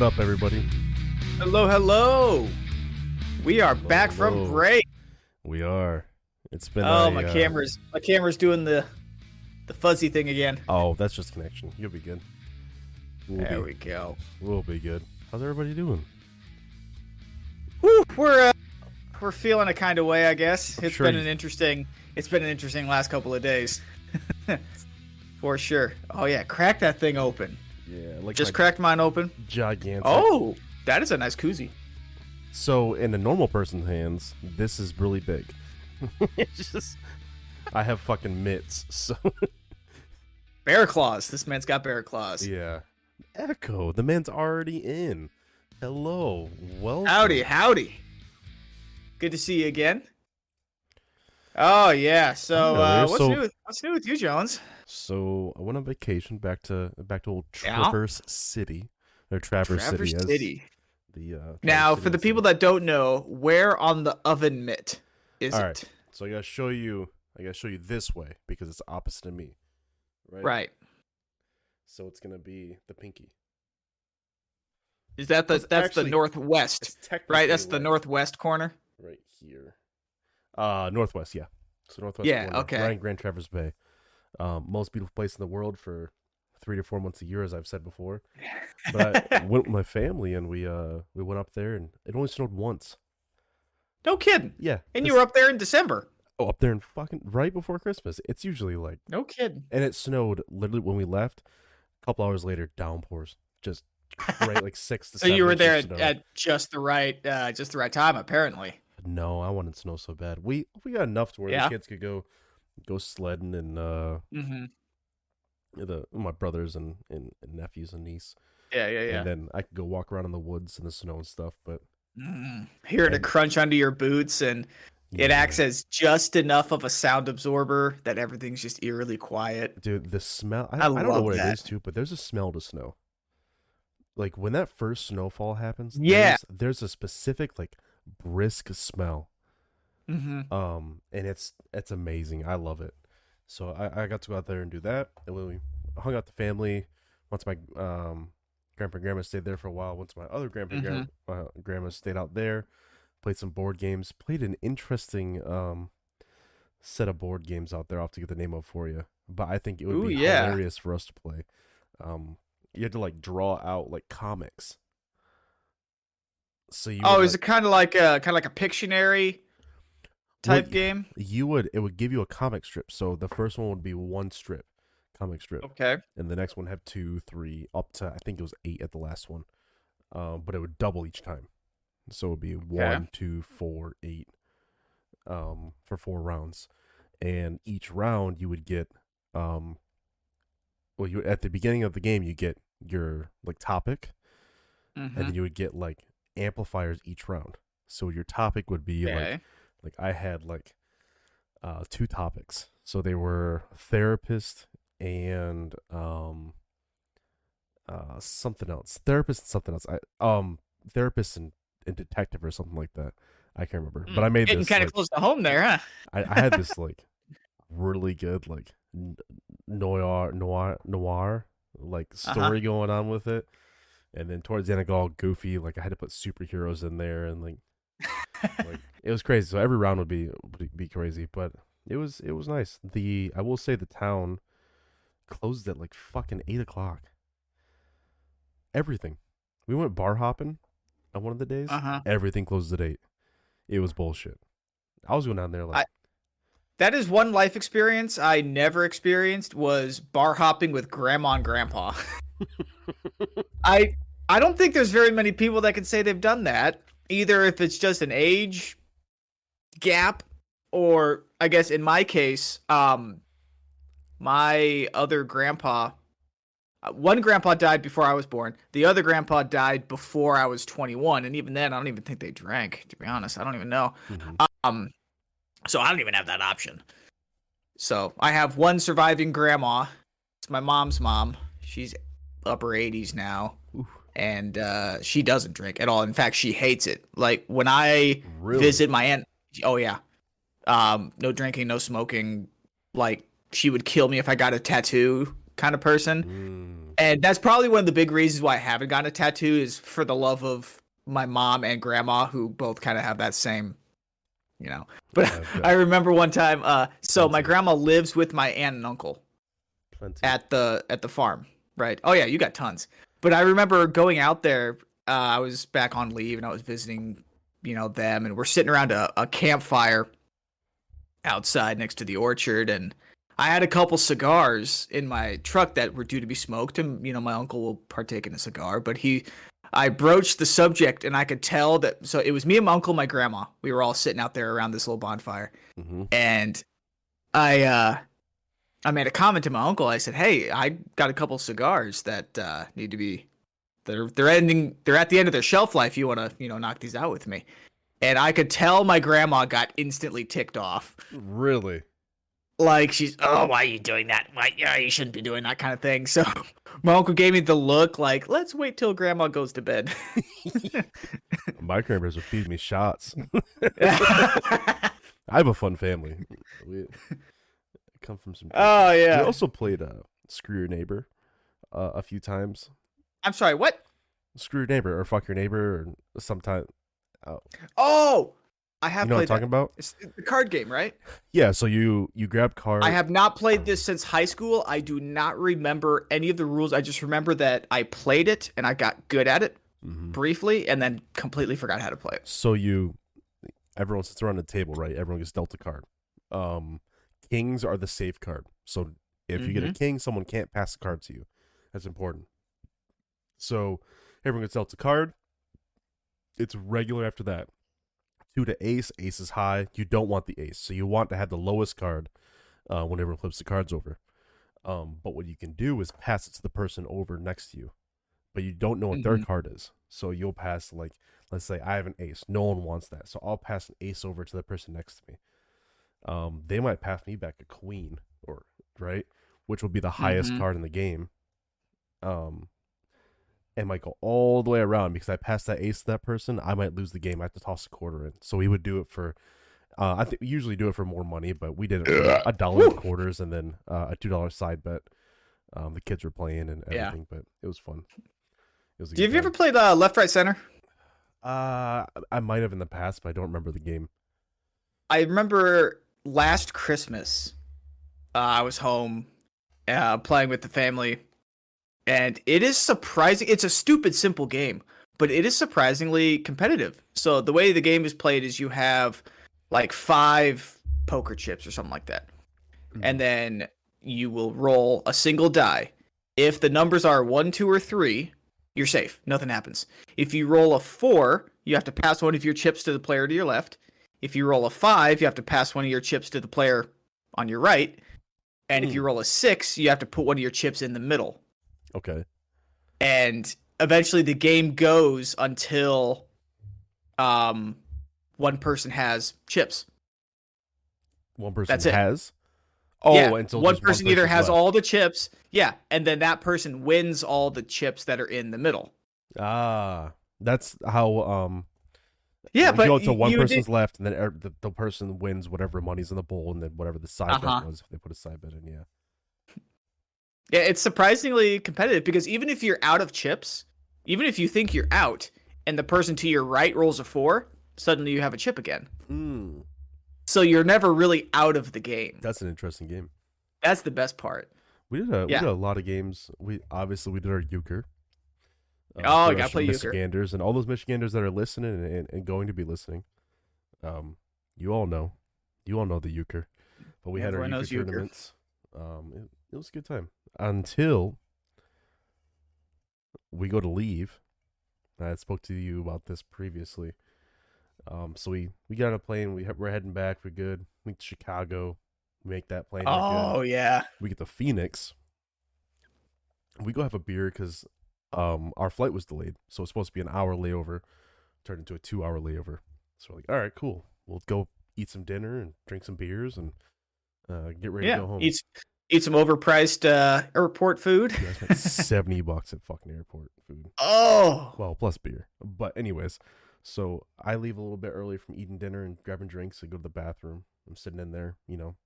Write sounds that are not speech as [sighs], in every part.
What up, everybody? Hello, hello. We are back from hello. break. We are. It's been. Oh, a, my uh, camera's my camera's doing the the fuzzy thing again. Oh, that's just connection. You'll be good. We'll, There be, we go. we'll be good. How's everybody doing? We're uh, we're feeling a kind of way, I guess. I'm It's sure been you- an interesting it's been an interesting last couple of days. [laughs] For sure. Oh yeah, crack that thing open. Yeah, like Just cracked mine open. gigantic. Oh, that is a nice koozie. So in a normal person's hands, this is really big. [laughs] it's just, I have fucking mitts. So [laughs] Bear claws. This man's got bear claws. yeah. Echo, the man's already in. Hello, welcome. Howdy, howdy. Good to see you again. Oh yeah. So uh, what's so- new? With, what's new with you, Jones? So I went on vacation back to back to old Yeah. Traverse City, or Traverse, Traverse City. City. The uh, Now, Traverse for the City people that don't know, where on the oven mitt is All it? right. so I gotta show you, I gotta show you this way because it's opposite of me, right? Right. So it's gonna be the pinky. Is that the It's that's actually- the northwest? Right. That's the northwest corner. right here. Uh, northwest, yeah. So northwest. Yeah, corner, okay. Right in Grand Traverse Bay, um, most beautiful place in the world for three to four months a year, as I've said before. [laughs] But I went with my family and we uh we went up there and it only snowed once. no kidding. Yeah, And this- you were up there in December. oh, up there in fucking right before Christmas. It's usually like, No kidding. and it snowed literally when we left. A couple hours later, downpours, just right like six to [laughs] So you were there at, at just the right uh, just the right time, apparently. No, I wanted snow so bad. We we got enough to where Yeah. the kids could go go sledding and uh Mm-hmm. the my brothers and, and, and nephews and niece. Yeah, yeah, yeah. And then I could go walk around in the woods and the snow and stuff. But Mm. Hear it a crunch under your boots, and it acts as just enough of a sound absorber that everything's just eerily quiet. dude, the smell I, I I, don't know what it that. is too, but there's a smell to snow. Like when that first snowfall happens, Yeah. there's, there's a specific like brisk smell. Mm-hmm. Um and it's it's amazing. I love it. So I, I got to go out there and do that. And when we hung out the family, once my um grandpa and grandma stayed there for a while, once my other grandpa and Mhm. grandma, uh, grandma stayed out there, played some board games, played an interesting um set of board games out there. I'll have to get the name of for you. But I think it would Ooh, be yeah. hilarious for us to play. Um you had to like draw out like comics. So you Oh, would, is like- it kind of like a kind of like a Pictionary type Well, game? you would it would give you a comic strip. So the first one would be one strip, comic strip, Okay. and the next one have two, three, up to I think it was eight at the last one. Um, but it would double each time, so it would be one, two, four, eight, um, for four rounds, and each round you would get um, well, you at the beginning of the game you get your like topic, Mhm. and then you would get like amplifiers each round. So your topic would be Okay. like I had like uh two topics. So they were therapist and um uh something else. Therapist and something else. I um therapist and, and detective or something like that. I can't remember. But I made Getting this kind of like, close to home there, huh? I, I had this [laughs] like really good like noir noir noir like Uh-huh. story going on with it. And then towards the end, it got all goofy. Like I had to put superheroes in there, and like [laughs] like it was crazy. So every round would be be crazy, but it was it was nice. The I will say the town closed at like fucking eight o'clock. Everything. We went bar hopping on one of the days. Uh-huh. Everything closed at eight. It was bullshit. I was going down there like That is one life experience I never experienced was bar hopping with grandma and grandpa. [laughs] I I don't think there's very many people that can say they've done that. Either if it's just an age gap or I guess in my case, um my other grandpa uh, one grandpa died before I was born. The other grandpa died before I was 21 and even then I don't even think they drank to be honest. I don't even know. mhm. Um, so I don't even have that option. So I have one surviving grandma. It's my mom's mom. She's upper 80s now. And uh, she doesn't drink at all. In fact, she hates it. Like when I really visit my aunt, oh yeah, um, no drinking, no smoking. Like she would kill me if I got a tattoo, kind of person. Mm. And that's probably one of the big reasons why I haven't gotten a tattoo is for the love of my mom and grandma, who both kind of have that same, you know. But [laughs] Okay. I remember one time, uh, so my grandma lives with my aunt and uncle Plenty. at the at the farm, right? Oh yeah, you got tons. But I remember going out there. Uh, I was back on leave and I was visiting, you know, them, and we're sitting around a, a campfire outside next to the orchard, and I had a couple cigars in my truck that were due to be smoked, and you know, my uncle will partake in a cigar, but he. I broached the subject and I could tell that so it was me and my uncle, and my grandma. We were all sitting out there around this little bonfire mm-hmm. and I uh I made a comment to my uncle. I said, "Hey, I got a couple cigars that uh need to be they're they're ending they're at the end of their shelf life. You want to, you know, knock these out with me." And I could tell my grandma got instantly ticked off. Really? Like she's, "Oh, why are you doing that? Why yeah, you shouldn't be doing that kind of thing." [laughs] So my uncle gave me the look like, "Let's wait till grandma goes to bed." [laughs] My grandparents would feed me shots. [laughs] I have a fun family. We come from some. oh We yeah. also played uh, Screw Your Neighbor uh, a few times. I'm sorry, what? Screw Your Neighbor or Fuck Your Neighbor or sometime. Oh, I have You know what I'm played talking that. about? It's the card game, right? Yeah, so you you grab cards. I have not played this since high school. I do not remember any of the rules. I just remember that I played it and I got good at it Mhm. briefly and then completely forgot how to play it. So you, everyone sits around the table, right? Everyone gets dealt a card. Um, kings are the safe card. So if you get a king, someone can't pass the card to you. That's important. So everyone gets dealt a card. It's regular after that. Two to ace. Ace is high. You don't want the ace, so you want to have the lowest card uh, when everyone flips the cards over. Um, but what you can do is pass it to the person over next to you, but you don't know what their Mhm. card is. So you'll pass like let's say I have an ace. No one wants that. So I'll pass an ace over to the person next to me. Um, they might pass me back a queen or right, which will be the highest Mhm. card in the game. Um, and might go all the way around because I passed that ace to that person. I might lose the game. I have to toss a quarter in. So we would do it for. Uh, I think we usually do it for more money, but we did it for a dollar in quarters and then uh, a two dollar side bet. Um, the kids were playing and Yeah. everything, but it was fun. It was Do you ever played uh, Left, Right, Center? Uh, I might have in the past, but I don't remember the game. I remember last Christmas, uh, I was home uh, playing with the family, and it is surprising. It's a stupid, simple game, but it is surprisingly competitive. So the way the game is played is you have like five poker chips or something like that, and then you will roll a single die. If the numbers are one, two, or three, you're safe. Nothing happens. If you roll a four, you have to pass one of your chips to the player to your left. If you roll a five, you have to pass one of your chips to the player on your right. And if Hmm. you roll a six, you have to put one of your chips in the middle. Okay. And eventually the game goes until um one person has chips. One person That's it. has. Oh, yeah, until one just person either has left. all the chips, yeah, and then that person wins all the chips that are in the middle. Ah, that's how. Um, Yeah, but you go y- one you did- person's left, and then er, the, the person wins whatever money's in the bowl, and then whatever the side Uh-huh. bet was if they put a side bet in. Yeah. Yeah, it's surprisingly competitive because even if you're out of chips, even if you think you're out and the person to your right rolls a four, suddenly you have a chip again. Hmm. So you're never really out of the game. That's an interesting game. That's the best part. We did a we did a lot of games. We obviously we did our euchre. Uh, Oh, for you gotta us play euchre. Michiganders and all those Michiganders that are listening and, and, and going to be listening. Um, you all know, you all know the euchre, but we had our Everyone euchre knows euchre. Um, it, it was a good time until we go to leave. I spoke to you about this previously. Um, so we we got on a plane. We ha- we're heading back. We're good. We to Chicago. We make that plane. Oh yeah. we get to Phoenix. We go have a beer because um our flight was delayed, so it's supposed to be an hour layover, turned into a two hour layover. So we're like, all right, cool. We'll go eat some dinner and drink some beers and uh, get ready to go home. Eat eat some overpriced uh, airport food. Yeah, I [laughs] seventy bucks at fucking airport food. Oh. Well, plus beer. But anyways, so I leave a little bit early from eating dinner and grabbing drinks and go to the bathroom. I'm sitting in there, you know,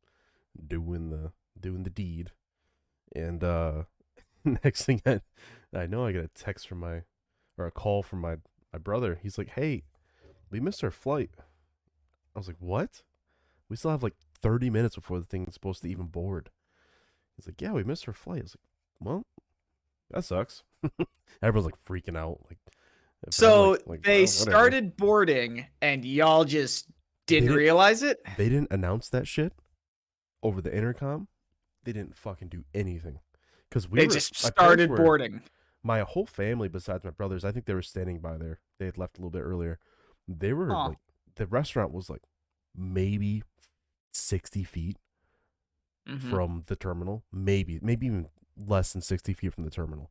doing the doing the deed. And uh [laughs] next thing I, I know, I get a text from my, or a call from my my brother. He's like, "Hey, we missed our flight." I was like, "What? We still have like 30 minutes before the thing's supposed to even board." He's like, "Yeah, we missed our flight." I was like, "Well, that sucks." [laughs] Everyone's like freaking out. Like, So like- like, they "Oh, started boarding, and y'all just didn't didn't- realize it. They didn't announce that shit over the intercom. They didn't fucking do anything because we they were- just started were- boarding. my whole family besides my brothers i think they were standing by there. They had left a little bit earlier. They were like the restaurant was like maybe 60 feet Mhm. from the terminal. Maybe maybe even less than 60 feet from the terminal.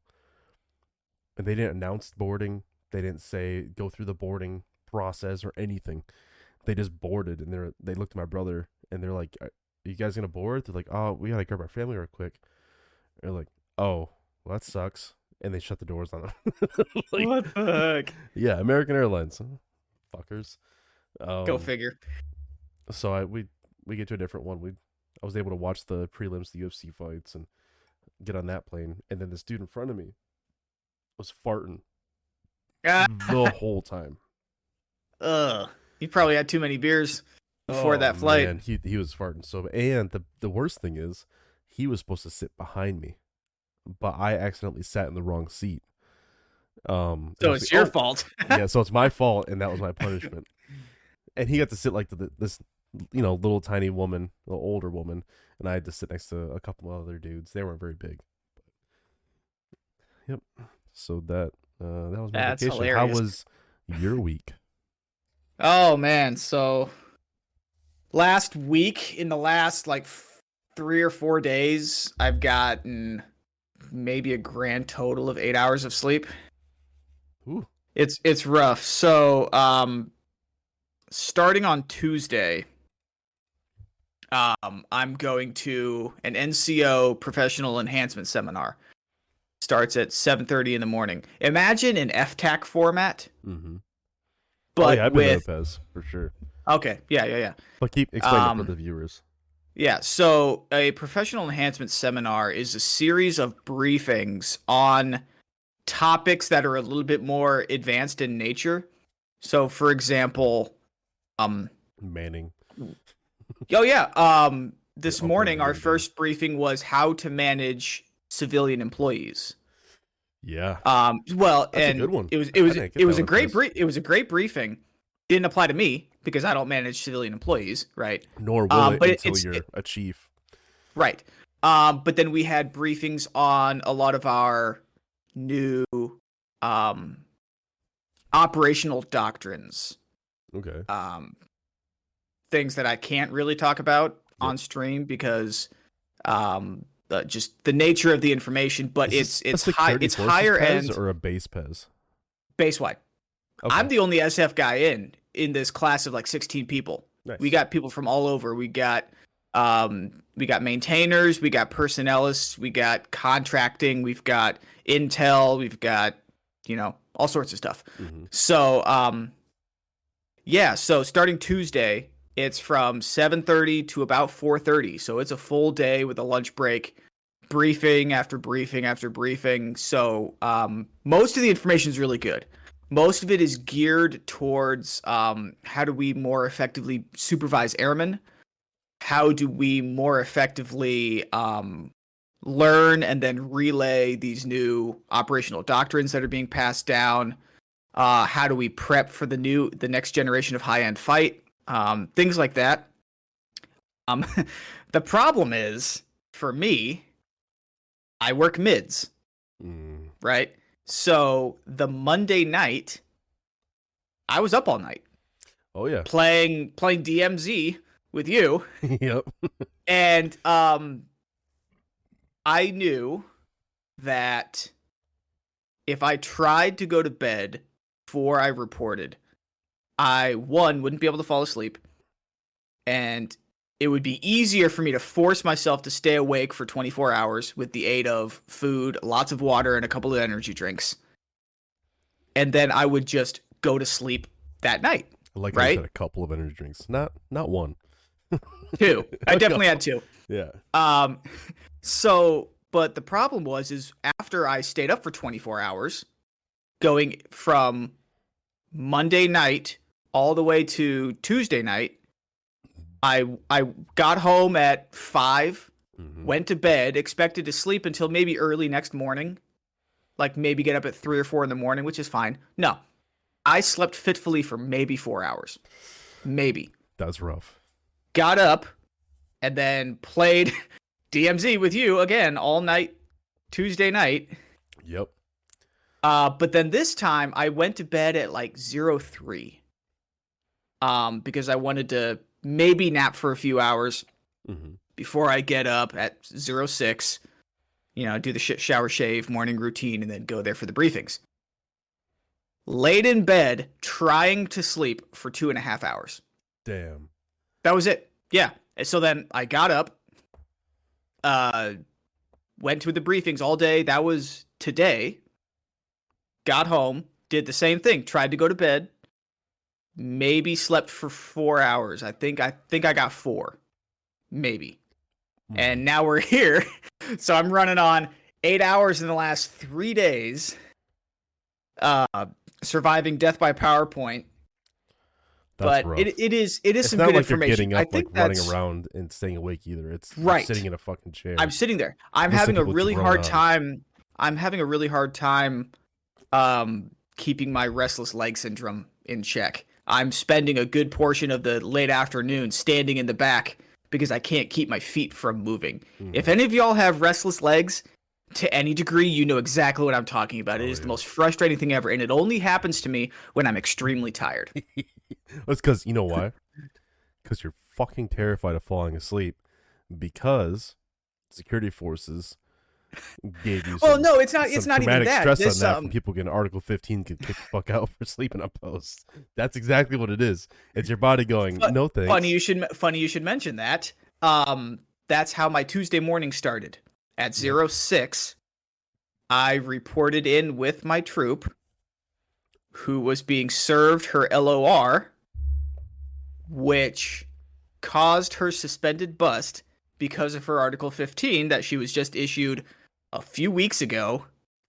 And they didn't announce boarding. They didn't say go through the boarding process or anything. They just boarded and they're they looked at my brother and they're like are you guys gonna board? They're like oh we gotta grab our family real quick they're like oh well that sucks and they shut the doors on them [laughs] Like, what the heck? yeah american airlines fuckers um, Go figure. so I we we get to a different one. We I was able to watch the prelims, the UFC fights, and get on that plane. And then this dude in front of me was farting [laughs] the whole time ugh. He probably had too many beers before Oh, that flight. Man, he he was farting so. And the the worst thing is, he was supposed to sit behind me, but I accidentally sat in the wrong seat. Um, So and I was it's like, your "Oh." fault. yeah, so it's my fault, and that was my [laughs] punishment. and he got to sit like the, this, you know, little tiny woman, the older woman, and I had to sit next to a couple of other dudes. They weren't very big. Yep. So that uh, that was my That's vacation. How was your week? Oh man, so last week in the last like 3 or 4 days, I've gotten maybe a grand total of 8 hours of sleep. Ooh, It's it's rough. So, um starting on Tuesday, um I'm going to an NCO professional enhancement seminar. Starts at 7:30 in the morning. Imagine an FTAC format, mm-hmm. but oh, yeah, I've been with to PES for sure. Okay, yeah, yeah, yeah. But keep explain it Um, for the viewers. Yeah, so a professional enhancement seminar is a series of briefings on topics that are a little bit more advanced in nature. So for example, um Manning. oh yeah, um this Yeah, morning our first briefing was how to manage civilian employees. Yeah. Um well, That's a and good one. it was it was it was a great brief it was a great briefing. Didn't apply to me because I don't manage civilian employees, right? Nor will um, it until you're it- a chief. Right. Um, but then we had briefings on a lot of our new um, operational doctrines, Okay. um, things that I can't really talk about on stream because um, the, just the nature of the information. But Is it's it's high it's higher end or a base PES. base wide. Okay. I'm the only SF guy in in this class of like 16 people. Nice. We got people from all over. We got um we got maintainers, we got personnelists, we got contracting, we've got intel, we've got you know, all sorts of stuff. Mhm. So, um yeah, so starting Tuesday, it's from 7:30 to about 4:30. So it's a full day with a lunch break, briefing after briefing after briefing. So, um most of the information is really good. Most of it is geared towards um how do we more effectively supervise airmen? How do we more effectively um learn and then relay these new operational doctrines that are being passed down? uh, how do we prep for the new the next generation of high end fight um, things like that um, [laughs] the problem is for me i work mids Mm. right so the monday night i was up all night Oh yeah. playing playing dmz with you [laughs] yep. and um i knew that if i tried to go to bed before i reported i one wouldn't be able to fall asleep and it would be easier for me to force myself to stay awake for 24 hours with the aid of food lots of water and a couple of energy drinks and then i would just go to sleep that night I like Right? said a couple of energy drinks. Not not one. [laughs] two I definitely had two Yeah. Um, [laughs] so But the problem was is after I stayed up for 24 hours, going from Monday night all the way to Tuesday night, I I got home at 5, Mhm. went to bed, expected to sleep until maybe early next morning. Like maybe get up at 3 or 4 in the morning, which is fine. No. I slept fitfully for maybe 4 hours. Maybe That's rough. got up and then played [laughs] DMZ with you again all night Tuesday night. Yep. Uh, but then this time I went to bed at like zero three. Um, because I wanted to maybe nap for a few hours hmm before I get up at zero six. You know, do the sh- shower, shave, morning routine, and then go there for the briefings. Laid in bed, trying to sleep for two and a half hours. Damn. That was it. Yeah. And so then I got up, uh, went to the briefings all day. That was today. Got home, did the same thing. Tried to go to bed. Maybe slept for four hours. I think I think I got four, maybe. Mhm. And now we're [laughs] here. so I'm running on eight hours in the last three days. Uh, surviving death by PowerPoint That's but rough. it, it is it is it's some good like you're information. getting up, I think like running around and staying awake either. It's Right. sitting in a fucking chair. I'm sitting there. I'm having a really hard on. time. I'm having a really hard time um keeping my restless leg syndrome in check. I'm spending a good portion of the late afternoon standing in the back because I can't keep my feet from moving. Mhm. If any of y'all have restless legs to any degree, you know exactly what I'm talking about. It Oh, is the most frustrating thing ever and it only happens to me when I'm extremely tired. [laughs] That's because you know why? [laughs] Because you're fucking terrified of falling asleep. Because security forces gave you. well, no, it's not it's not even that. stress This, on that um, from people getting Article 15 could kick the fuck out [laughs] for sleeping on post. That's exactly what it is. It's your body going, Fu- no thanks. Funny you should funny you should mention that. Um, that's how my Tuesday morning started. At zero six, I reported in with my troop, who was being served her LOR, which caused her suspended bust because of her Article 15 that she was just issued a few weeks ago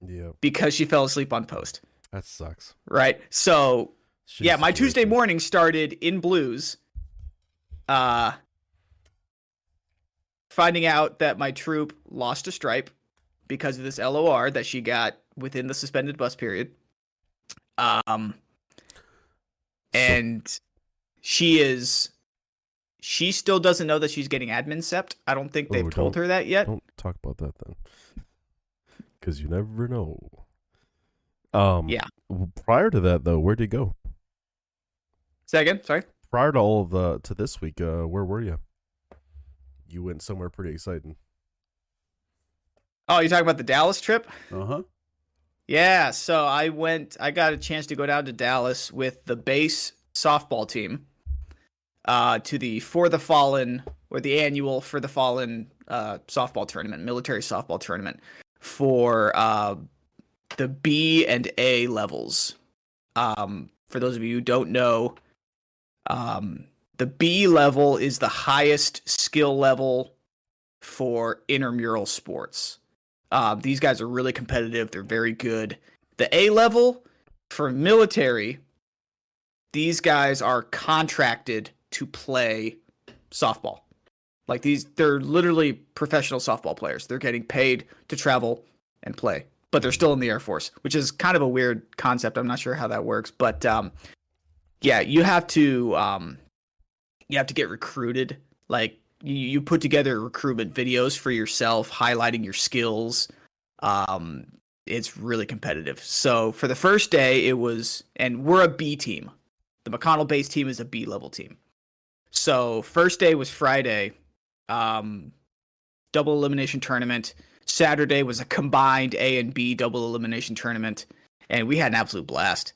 Yeah, because she fell asleep on post. that sucks. Right. So Shitty yeah, my Tuesday morning started in blues. Uh finding out that my troop lost a stripe because of this LOR that she got within the suspended bust period. Um and she is she still doesn't know that she's getting admin sep. I don't think they've Oh, told don't- her that yet. Don't talk about that then. Because you never know. Um, Yeah. Prior to that, though, where'd you go? Say again, sorry. Prior to all of the to this week, uh, where were you? You went somewhere pretty exciting. Oh, you're talking about the Dallas trip? Uh huh. Yeah, so I went. I got a chance to go down to Dallas with the base softball team, uh, to the For the Fallen or the annual For the Fallen uh, softball tournament, military softball tournament for uh, the B and A levels. Um, for those of you who don't know, um, the B level is the highest skill level for intramural sports. Uh, these guys are really competitive. They're very good. The A level for military, these guys are contracted to play softball. Like these, they're literally professional softball players. They're getting paid to travel and play, but they're still in the Air Force, which is kind of a weird concept. I'm not sure how that works, but um, yeah, you have to um, you have to get recruited. Like you, you put together recruitment videos for yourself, highlighting your skills. Um, it's really competitive. So for the first day, it was, and we're a B team. The McConnell base team is a B level team. So first day was Friday, um, double elimination tournament. Saturday was a combined A and B double elimination tournament, and we had an absolute blast.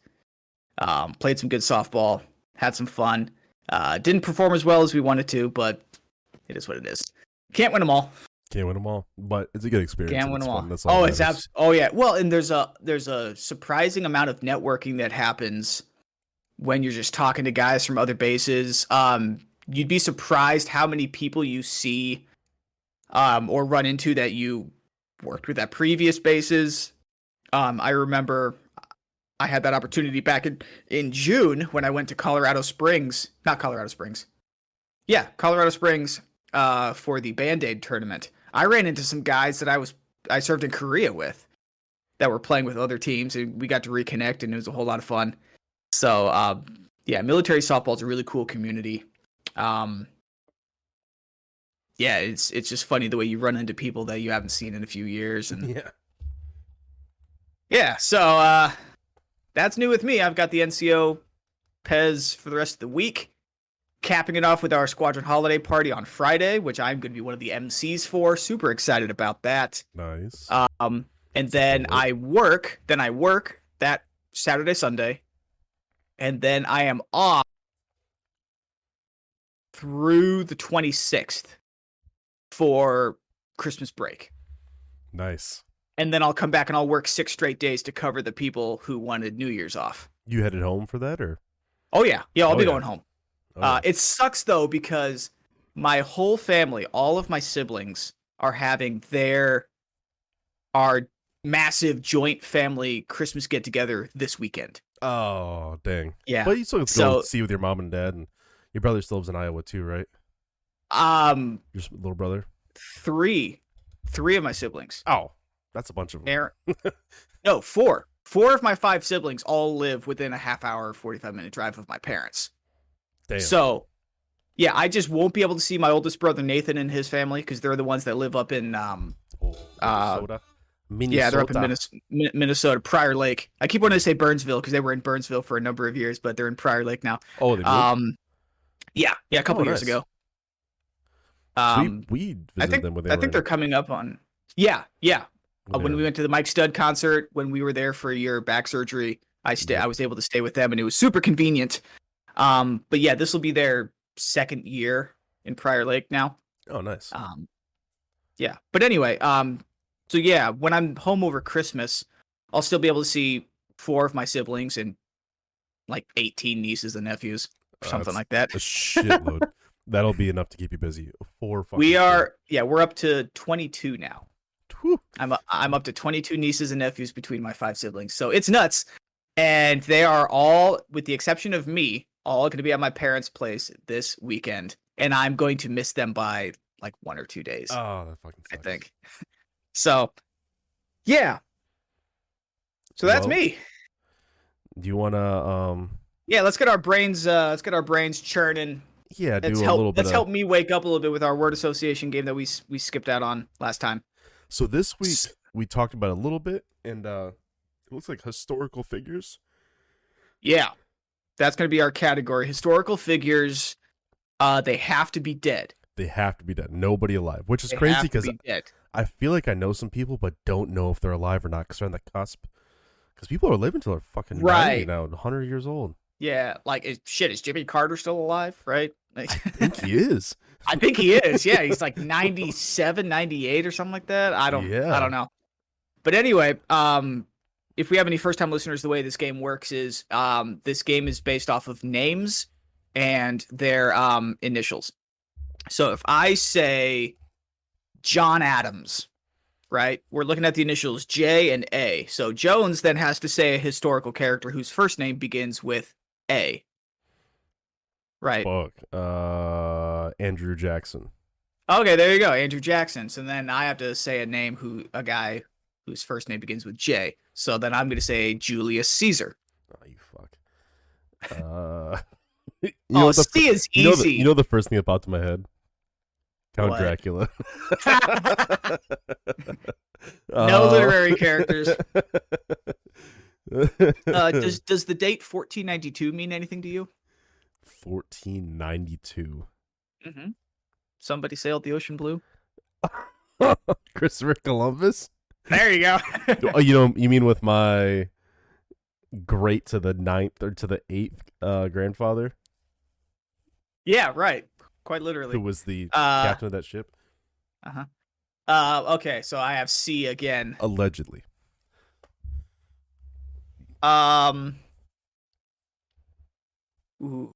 Um, played some good softball, had some fun. Uh, didn't perform as well as we wanted to, but it is what it is. Can't win them all. Can't win them all, but it's a good experience. Can't win them all. That's all oh, it's abs- Oh yeah. Well, and there's a there's a surprising amount of networking that happens when you're just talking to guys from other bases. Um, you'd be surprised how many people you see, um, or run into that you worked with at previous bases. Um, I remember I had that opportunity back in, in June when I went to Colorado Springs, not Colorado Springs. Yeah, Colorado Springs uh, for the Band Aid tournament. I ran into some guys that I was I served in Korea with that were playing with other teams, and we got to reconnect, and it was a whole lot of fun. So, uh, yeah, military softball is a really cool community. Um, yeah, it's it's just funny the way you run into people that you haven't seen in a few years, and Yeah. yeah. So uh, that's new with me. I've got the NCO PES for the rest of the week, capping it off with our squadron holiday party on Friday, which I'm going to be one of the MCs for. Super excited about that. Nice. Um, and then Cool. I work. Then I work that Saturday, Sunday, and then I am off through the 26th for Christmas break. nice. And then I'll come back and I'll work six straight days to cover the people who wanted New Year's off. You headed home for that, or? Oh yeah, yeah, I'll Oh, be yeah. going home. Oh, Uh, it sucks though because my whole family, all of my siblings, are having their our massive joint family Christmas get together this weekend. oh, dang. Yeah. But you still have to So- go see with your mom and dad, and your brother still lives in Iowa too, right? Um, Your little brother. three, three of my siblings. Oh, that's a bunch of them. Aaron, [laughs] no, four. Four of my five siblings all live within a half hour, forty-five minute drive of my parents. Damn. So, yeah, I just won't be able to see my oldest brother Nathan and his family because they're the ones that live up in um Oh, uh, Minnesota. Minnesota. yeah they're up in Minnesota, Minnesota Prior Lake. I keep wanting to say Burnsville because they were in Burnsville for a number of years, but they're in Prior Lake now. Oh, they moved? Um, yeah, yeah, a couple Oh, years nice. ago. So Um, we, we visited I think them when they I think they're coming up on. Yeah, yeah. Uh, when we went to the Mike Stud concert, when we were there for your back surgery, I stay. Yep. I was able to stay with them, and it was super convenient. Um, but yeah, this will be their second year in Prior Lake now. Oh, nice. Um, yeah. But anyway, um, so yeah, when I'm home over Christmas, I'll still be able to see four of my siblings and like 18 nieces and nephews, or something like that. a shitload. [laughs] That'll be enough to keep you busy. Four. We are, yeah, we're up to 22 now. Whew. I'm i I'm up to 22 nieces and nephews between my five siblings. So it's nuts. And they are all, with the exception of me, all going to be at my parents' place this weekend. And I'm going to miss them by like one or two days, Oh, that fucking. Sucks. I think. [laughs] So, yeah. So that's Well, me. Do you want to? Um. Yeah, let's get our brains. Uh, let's get our brains churning. Yeah, do Let's a help. little bit. Let's of, help me wake up a little bit with our word association game that we we skipped out on last time. So this week we talked about a little bit, and uh it looks like historical figures. Yeah. That's going to be our category. Historical figures, uh, they have to be dead. They have to be dead. Nobody alive, which is They crazy because be. I feel like I know some people, but don't know if they're alive or not because they're on the cusp. Because people are living till they're fucking right. 90 Right. now, 100 years old. Yeah, like is, shit. Is Jimmy Carter still alive? Right? Like, I think he is. [laughs] I think he is. Yeah, he's like [laughs] 97, 98 or something like that. I don't. Yeah. I don't know. But anyway, um, if we have any first-time listeners, the way this game works is, um, this game is based off of names and their um initials. So if I say John Adams, right? We're looking at the initials J and A. So Jones then has to say a historical character whose first name begins with A. Right. Fuck. Uh, Andrew Jackson. Okay, there you go, Andrew Jackson. So then I have to say a name who a guy whose first name begins with J. So then I'm going to say Julius Caesar. Oh, you fuck. Uh, [laughs] you oh, C is you know easy. the, you know the first thing that popped to my head? Count What? Dracula. [laughs] [laughs] no Uh, literary characters. Uh, [laughs] does does the date 1492 mean anything to you? 1492. Mm-hmm. Somebody sailed the ocean blue. [laughs] Christopher Columbus? There you go. [laughs] oh, you know, you mean with my great to the ninth or to the eighth uh, grandfather, yeah, right. Quite literally. who was the Uh, captain of that ship, uh, huh. okay, so I have C again. allegedly. Um. Ooh.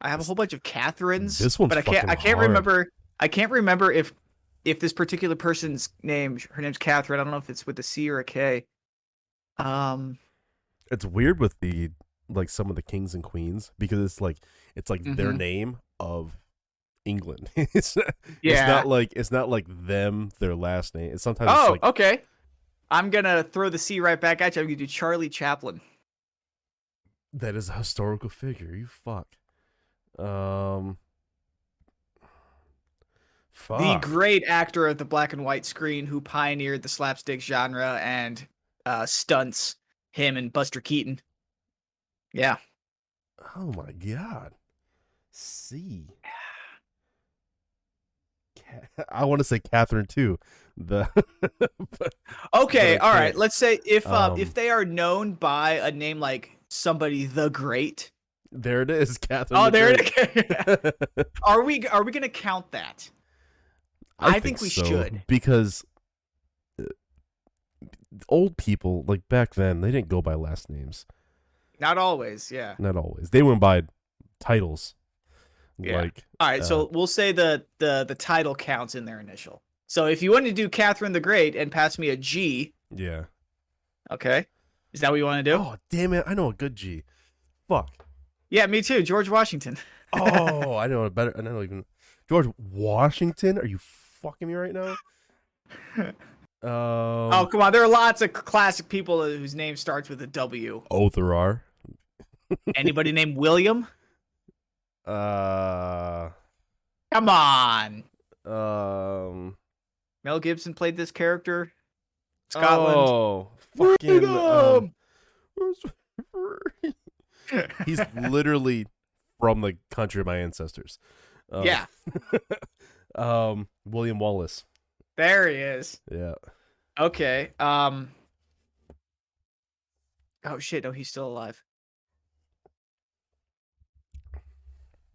I have a whole bunch of Catherines, This one's but I can't. I can't hard. remember. I can't remember if if this particular person's name, her name's Catherine. I don't know if it's with a C or a K. Um, It's weird with the like some of the kings and queens because it's like it's like their Mhm. name of England. [laughs] it's not, yeah. it's not like it's not like them their last name. It's sometimes oh, it's like okay. I'm gonna throw the C right back at you. I'm gonna do Charlie Chaplin. that is a historical figure. You fuck. Um. Fuck. the great actor of the black and white screen who pioneered the slapstick genre and uh, stunts. Him and Buster Keaton. Yeah. Oh my god. C. [sighs] [laughs] I want to say Catherine too. The [laughs] Okay. I All right. Let's say if uh, Um, if they are known by a name like somebody the Great. there it is, [laughs] Catherine. Oh, the there Great. it is. [laughs] are we are we gonna count that? I think we should. because uh, old people like back then they didn't go by last names. Not always. Yeah. Not always. They went by titles. Yeah. Like All right. Uh, so we'll say the the the title counts in their initial. So if you want to do Catherine the Great and pass me a G, yeah. okay, is that what you want to do? Oh damn it! I know a good G. Fuck. Yeah, me too. George Washington. [laughs] Oh, I know a better. I don't even. George Washington? Are you fucking me right now? [laughs] Um, oh come on, there are lots of classic people whose name starts with a W. oh, there are. Anybody named William? [laughs] Uh, Come on. um, Mel Gibson played this character. Scotland. Oh, fucking. Um, [laughs] he's literally from the country of my ancestors. Um, yeah, [laughs] um, William Wallace. there he is. Yeah. Okay. Um. Oh shit! No, he's still alive.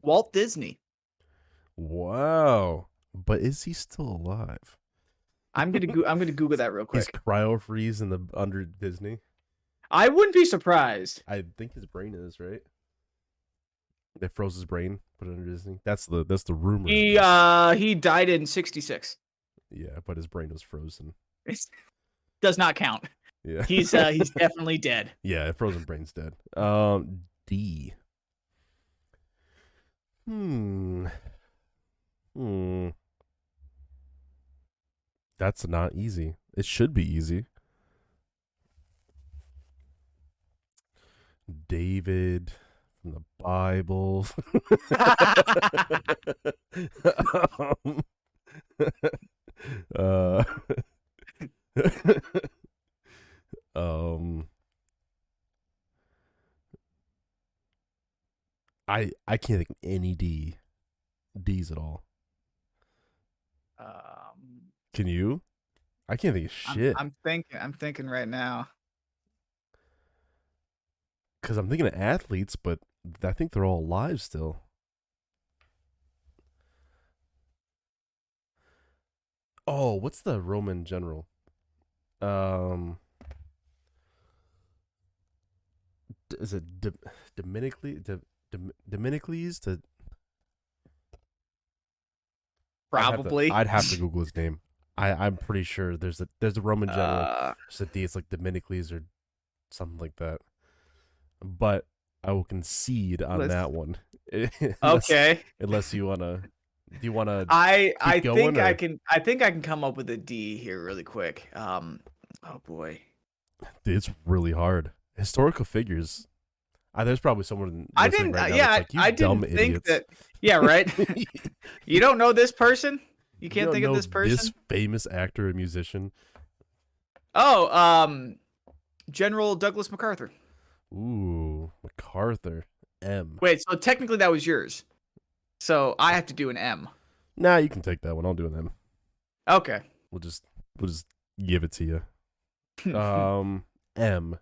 Walt Disney. Wow. But is he still alive? I'm gonna go- I'm gonna Google that real quick. cryo freeze in the under Disney. I wouldn't be surprised. I think his brain is right. They froze his brain, put it under Disney. That's the that's the rumor. He uh he died in '66. yeah, but his brain was frozen. [laughs] Does not count. Yeah, He's uh he's [laughs] definitely dead. yeah, frozen brain's dead. Um, D. Hmm. Hmm. That's not easy. It should be easy. David from the Bible. [laughs] um, uh, [laughs] um, I I can't think of any D D's at all. Can you? I can't think of I'm- shit I'm, thinking. I'm thinking right now. because I'm thinking of athletes, but I think they're all alive still. Oh, what's the Roman general? Um, is it D- Dominicles? D- Dom- Dominicles? To I'd have to- Probably. I'd have, to, [laughs] Google his name. I I'm pretty sure there's a there's a Roman general. Uh, There's. It's like Dominicles or something like that. But I will concede on Let's- that one. [laughs] unless, okay. Unless you wanna, do you wanna? I I think I can I think I can come up with a D here really quick. Um. Oh boy. It's really hard. Historical figures. Uh, there's probably someone. I didn't. Right uh, yeah, like, I, "You I dumb didn't think that. Yeah, right. [laughs] you don't know this person. You can't don't think of this person. This famous actor and musician. Oh, um, General Douglas MacArthur. Ooh, MacArthur. M. Wait, so technically that was yours. So I have to do an M. Nah, you can take that one. I'll do an M. Okay. We'll just we'll just give it to you. [laughs] Um, M.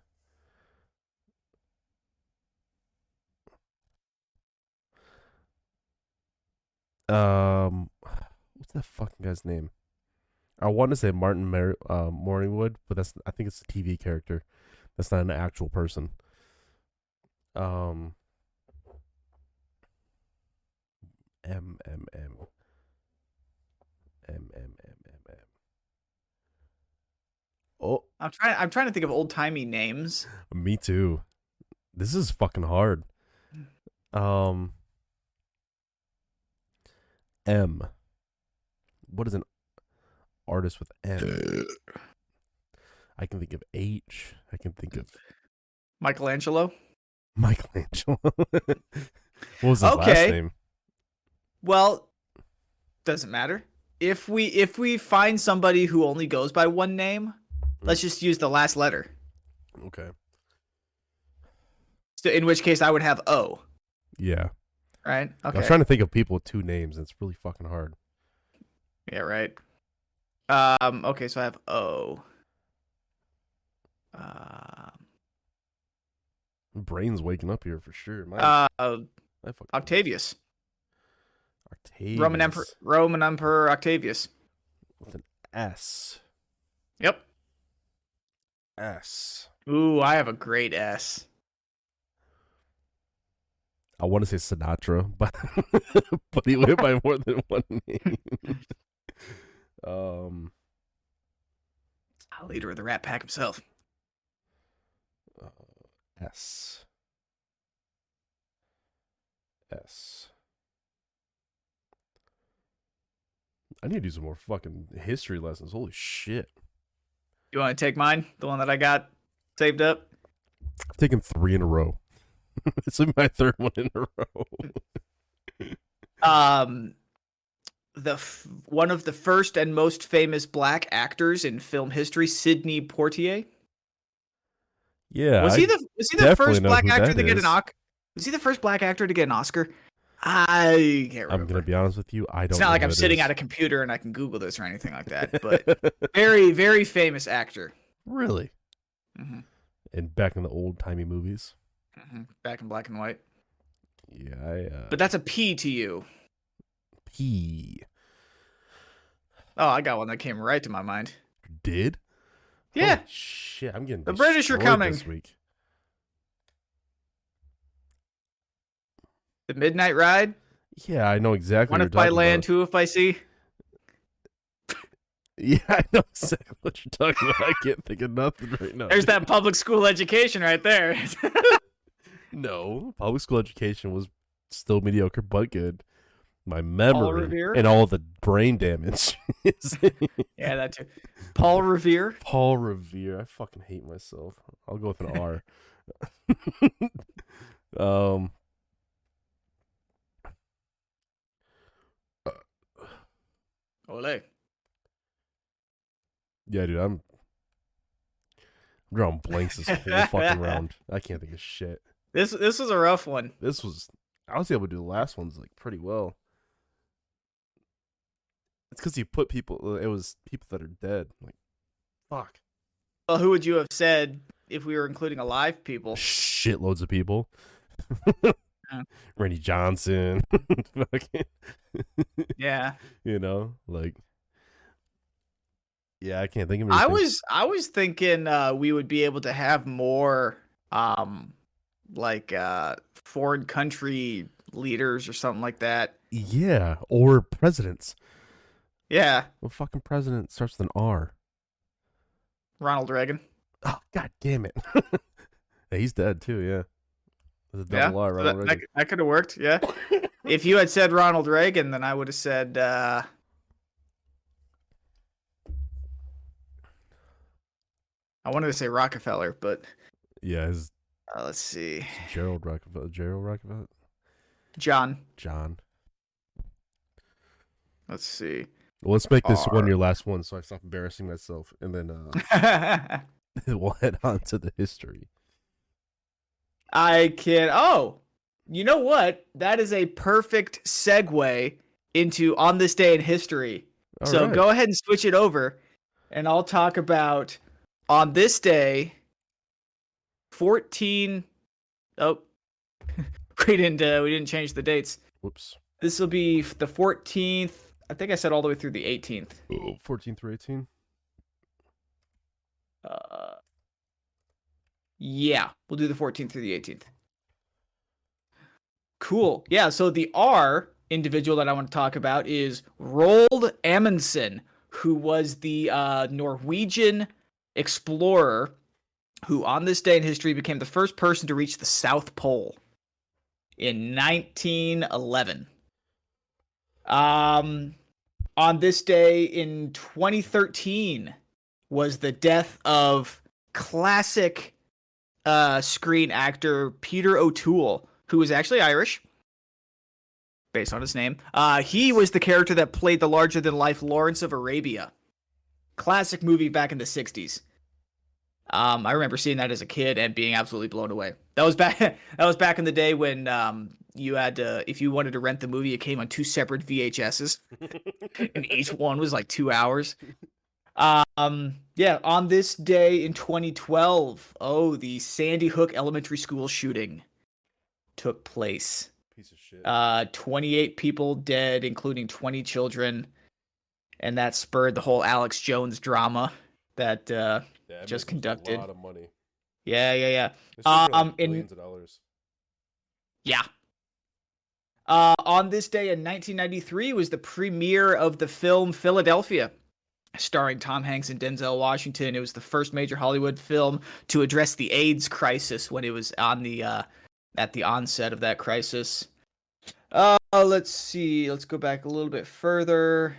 Um, what's that fucking guy's name? I want to say Martin Mar- uh, Morningwood, but that's I think it's a TV character. That's not an actual person. Um, M M M M M M Oh, I'm trying. I'm trying to think of old timey names. me too. This is fucking hard. Um, M. What is an artist with M? Uh, I can think of H. I can think of Michelangelo. Michelangelo. [laughs] what was his last name? Well, doesn't matter. If we if we find somebody who only goes by one name, hmm. let's just use the last letter. Okay. So in which case I would have O, Yeah. right? Okay. I Okay. was trying to think of people with two names. and It's really fucking hard. Yeah, right. Um. Okay, so I have O. Um. Brain's waking up here for sure. My, Uh, my Octavius, Octavius Roman Emperor, Roman Emperor Octavius. with an S. Yep. S. Ooh, I have a great S. I want to say Sinatra, but [laughs] but he went by more than one name. [laughs] um, Leader of the Rat Pack himself. uh, S. S. I need to do some more fucking history lessons. Holy shit! You want to take mine? The one that I got saved up. I've taken three in a row. [laughs] this is my third one in a row. Um, the f- one of the first and most famous black actors in film history, Sidney Poitier. yeah, was he the was he the first black actor to get an is. Oscar? Was he the first black actor to get an Oscar? I can't remember. I'm gonna be honest with you. I don't. it's not like I'm sitting is. at a computer and I can Google this or anything like that. But [laughs] very, very famous actor. really, hmm and back in the old timey movies. hmm Back in black and white. Yeah, I uh, But that's a P to you. P Oh, I got one that came right to my mind. did. Yeah. Holy shit, I'm getting The British are coming. this week. The Midnight Ride. Yeah, I know exactly. One if by land, about. two if by sea. [laughs] Yeah, I know exactly what you're talking about. I can't think of nothing right now. There's that public school education right there. [laughs] No, public school education was still mediocre but good. My memory and all the brain damage. [laughs] yeah, that too. Paul Revere. Paul Revere. I fucking hate myself. I'll go with an R. [laughs] um. Ole. Yeah, dude. I'm. I'm drawing blanks this whole fucking round. [laughs] I can't think of shit. This this was a rough one. This was. I was able to do the last ones like pretty well. It's because you put people. It was people that are dead. Like, fuck. Well, who would you have said if we were including alive people? shitloads of people. Yeah. [laughs] Randy Johnson, [laughs] Yeah, [laughs] you know, like, yeah, I can't think of. I was I was thinking uh, we would be able to have more um like uh foreign country leaders or something like that. yeah, or presidents. Yeah, Well, fucking president starts with an R? Ronald Reagan. Oh, god damn it! [laughs] yeah, he's dead too. Yeah, There's a Yeah, R. Ronald that, that, Reagan. that could have worked. Yeah, [laughs] if you had said Ronald Reagan, then I would have said uh I wanted to say Rockefeller, but Yeah, his uh, let's see, Gerald Rockefeller. Gerald Rockefeller. John. John. Let's see. Well, let's make this one your last one, so I stop embarrassing myself, and then uh, [laughs] [laughs] we'll head on to the history. I can. Oh, you know what? That is a perfect segue into on this day in history. All so right. go ahead and switch it over, and I'll talk about on this day, fourteen. Oh, [laughs] we didn't. Uh, we didn't change the dates. Whoops. This will be the fourteenth. I think I said all the way through the eighteenth. 14 through 18. Uh, yeah, we'll do the 14th through the 18th. Cool. Yeah, so the R individual that I want to talk about is Roald Amundsen, who was the uh, Norwegian explorer who on this day in history became the first person to reach the South Pole in 1911. Um, on this day in 2013 was the death of classic uh, screen actor Peter O'Toole, who was actually Irish, based on his name. Uh, he was the character that played the larger than life Lawrence of Arabia. Classic movie back in the 60s. Um, I remember seeing that as a kid and being absolutely blown away. That was back. [laughs] that was back in the day when um, you had to, if you wanted to rent the movie, it came on two separate VHSs, [laughs] and each one was like two hours. Um, yeah, on this day in 2012, oh, the Sandy Hook Elementary School shooting took place. Piece of shit. Uh, 28 people dead, including 20 children, and that spurred the whole Alex Jones drama that uh, Yeah, just conducted. A lot of money. yeah, yeah, yeah. Shit made, Um, like, in- of dollars. Yeah. Uh, on this day in 1993 was the premiere of the film Philadelphia, starring Tom Hanks and Denzel Washington. It was the first major Hollywood film to address the AIDS crisis when it was on the uh, at the onset of that crisis. Uh, let's see. Let's go back a little bit further.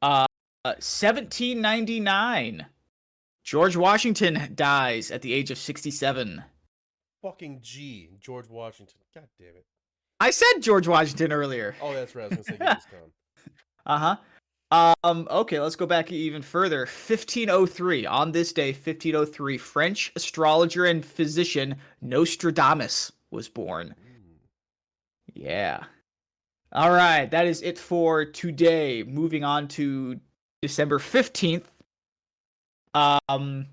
Uh, 1799. George Washington dies at the age of 67. Fucking G, George Washington. God damn it. I said George Washington earlier. Oh, that's right. I was gonna say [laughs] Uh huh. Um. Okay, let's go back even further. 1503. On this day, 1503, French astrologer and physician Nostradamus was born. Mm. Yeah. All right, that is it for today. Moving on to December 15th. Um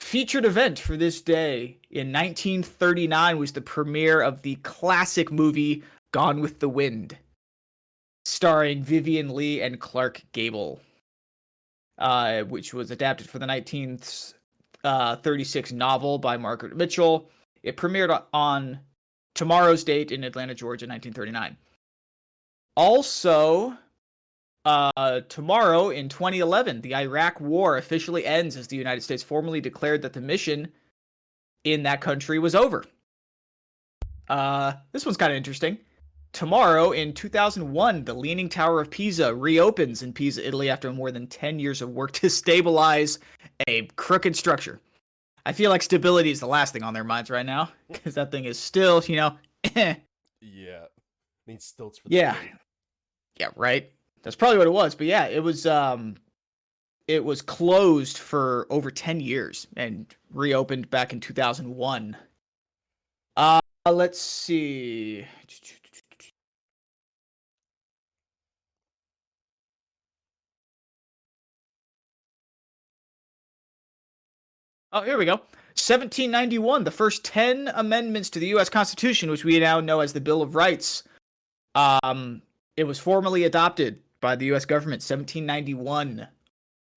featured event for this day in 1939 was the premiere of the classic movie Gone with the Wind, starring Vivien Leigh and Clark Gable. Uh, which was adapted for the 1936 novel by Margaret Mitchell. It premiered on tomorrow's date in Atlanta, Georgia, 1939. Also, uh, tomorrow in 2011, the Iraq War officially ends as the United States formally declared that the mission in that country was over. Uh, this one's kind of interesting. Tomorrow in 2001, the Leaning Tower of Pisa reopens in Pisa, Italy, after more than 10 years of work [laughs] to stabilize a crooked structure. I feel like stability is the last thing on their minds right now because that thing is still, you know, [laughs] Yeah. Needs stilts for the Yeah. plane. Yeah, right. That's probably what it was. But yeah, it was um it was closed for over 10 years and reopened back in 2001. Uh let's see. Oh, here we go. 1791, the first 10 amendments to the US Constitution, which we now know as the Bill of Rights. Um it was formally adopted by the US government 1791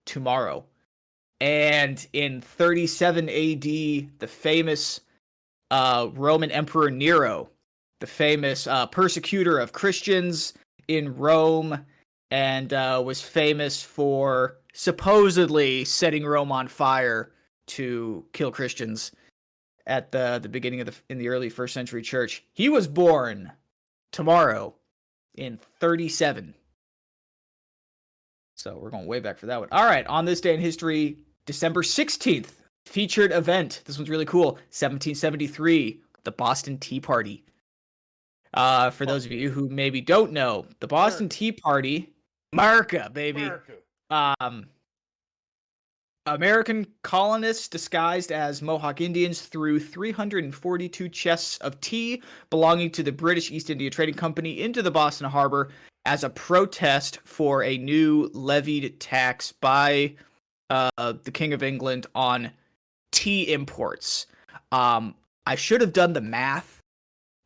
tomorrow. And in 37 AD, the famous uh, Roman Emperor Nero, the famous uh, persecutor of Christians in Rome, and uh, was famous for supposedly setting Rome on fire to kill Christians at the the beginning of the in the early first century church. He was born tomorrow in 37. So we're going way back for that one. All right, on this day in history, December 16th, featured event. This one's really cool. 1773, the Boston Tea Party. Uh, for those of you who maybe don't know, the Boston Tea Party, America, baby. America. Um, American colonists disguised as Mohawk Indians threw 342 chests of tea belonging to the British East India Trading Company into the Boston Harbor as a protest for a new levied tax by uh, the King of England on tea imports. Um, I should have done the math.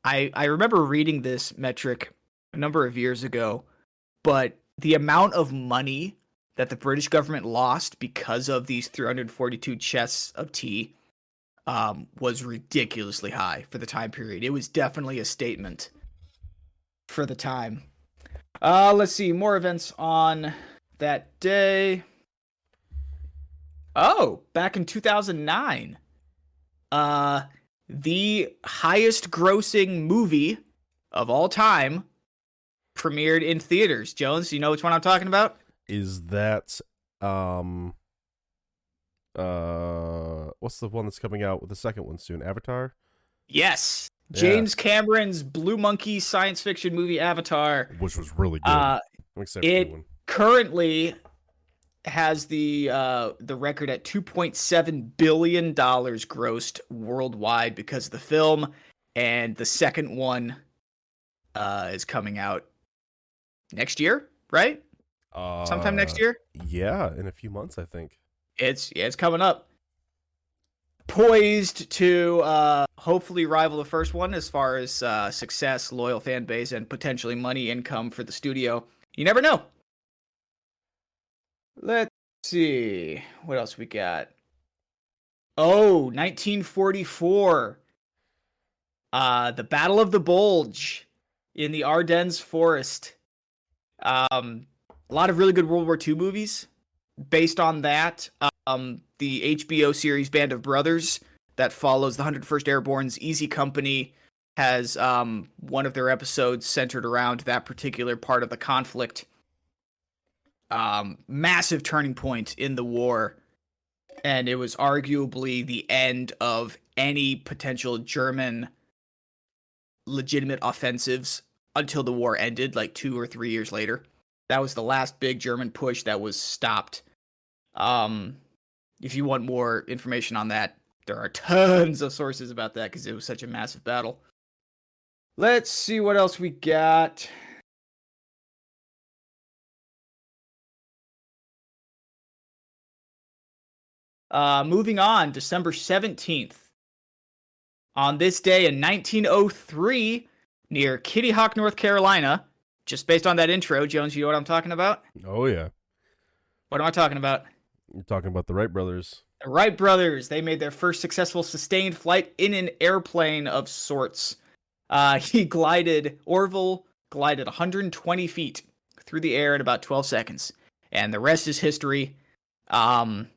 I I remember reading this metric a number of years ago, but the amount of money that the British government lost because of these 342 chests of tea um, was ridiculously high for the time period. It was definitely a statement for the time. Uh, let's see more events on that day. Oh, back in 2009. Uh, the highest grossing movie of all time premiered in theaters. Jones, you know which one I'm talking about? Is that um uh what's the one that's coming out with the second one soon? Avatar? Yes. Yeah. James Cameron's Blue Monkey science fiction movie Avatar. Which was really good. Uh, it- one. currently has the uh the record at 2.7 billion dollars grossed worldwide because of the film and the second one uh is coming out next year right Uh, sometime next year Yeah, in a few months, I think. it's yeah it's coming up poised to uh hopefully rival the first one as far as uh success loyal fan base and potentially money income for the studio. You never know. Let's see. What else we got? Oh 1944 uh the battle of the bulge in the ardennes forest. Um a lot of really good world war ii movies based on that, um, the HBO series Band of Brothers that follows the 101st Airborne's Easy Company has um, one of their episodes centered around that particular part of the conflict. Um, massive turning point in the war, and it was arguably the end of any potential German legitimate offensives until the war ended, like two or three years later. That was the last big German push that was stopped. Um, if you want more information on that, there are [laughs] tons of sources about that because it was such a massive battle. Let's see what else we got. Uh, moving on, December 17th. On this day in 1903, near Kitty Hawk, North Carolina, just based on that intro, Jones, you know what I'm talking about? Oh yeah. What am I talking about? You're talking about the Wright brothers. The Wright brothers, they made their first successful sustained flight in an airplane of sorts. Uh, [laughs] he glided, Orville glided 120 feet through the air in about 12 seconds. And the rest is history. Um,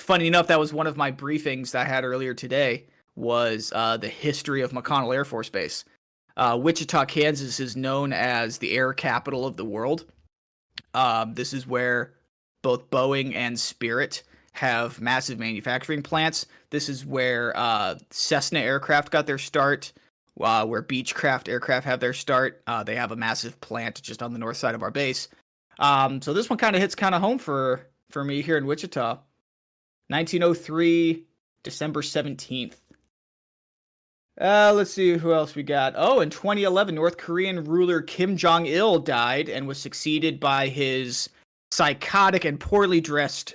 funny enough, that was one of my briefings that I had earlier today was uh, the history of McConnell Air Force Base. Uh, Wichita, Kansas is known as the air capital of the world. Um, this is where both Boeing and Spirit have massive manufacturing plants. This is where uh, Cessna aircraft got their start, uh, where Beechcraft aircraft have their start. Uh, they have a massive plant just on the north side of our base. Um, so this one kind of hits kind of home for for me here in Wichita. 1903, December 17th. Uh, let's see who else we got. Oh, in 2011, North Korean ruler Kim Jong Il died and was succeeded by his psychotic and poorly dressed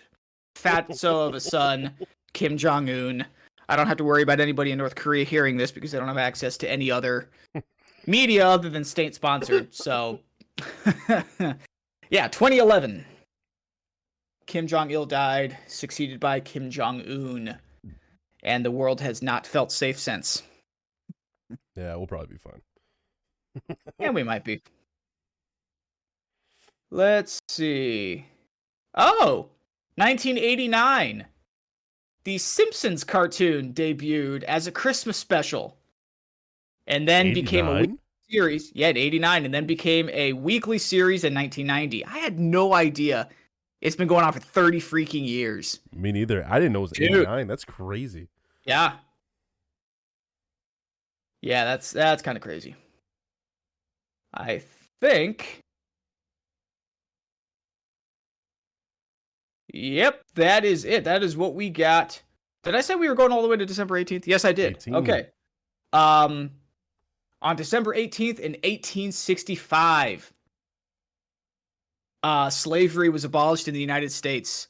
fatso [laughs] of a son, Kim Jong Un. I don't have to worry about anybody in North Korea hearing this because they don't have access to any other [laughs] media other than state sponsored. So, [laughs] yeah, 2011. Kim Jong il died, succeeded by Kim Jong Un. And the world has not felt safe since. Yeah, we'll probably be fine. Yeah, we might be. Let's see. Oh, 1989. The Simpsons cartoon debuted as a Christmas special and then became a 89? weekly series. Yeah, in 89 and then became a weekly series in 1990. I had no idea. It's been going on for 30 freaking years. Me neither. I didn't know it was Dude. 89. That's crazy. Yeah. Yeah, that's that's kind of crazy. I think Yep, that is it. That is what we got. Did I say we were going all the way to December 18th? Yes, I did. 18. Okay. Um on December 18th in 1865 uh slavery was abolished in the United States.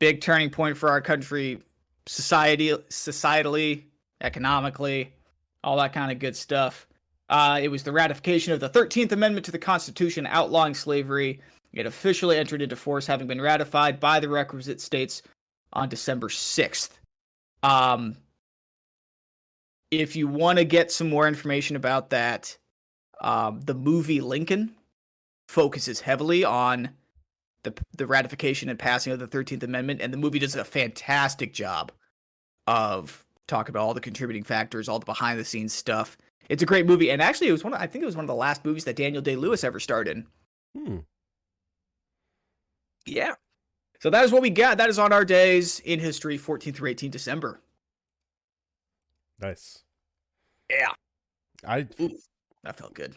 Big turning point for our country society societally, economically, all that kind of good stuff. Uh, it was the ratification of the 13th Amendment to the Constitution outlawing slavery. It officially entered into force, having been ratified by the requisite states on December 6th. Um, if you want to get some more information about that, um, the movie Lincoln focuses heavily on the the ratification and passing of the Thirteenth Amendment, and the movie does a fantastic job of talking about all the contributing factors, all the behind the scenes stuff. It's a great movie, and actually, it was one. Of, I think it was one of the last movies that Daniel Day Lewis ever starred in. Hmm. Yeah. So that is what we got. That is on our days in history, 14th through 18 December. Nice. Yeah. I Ooh, that felt good.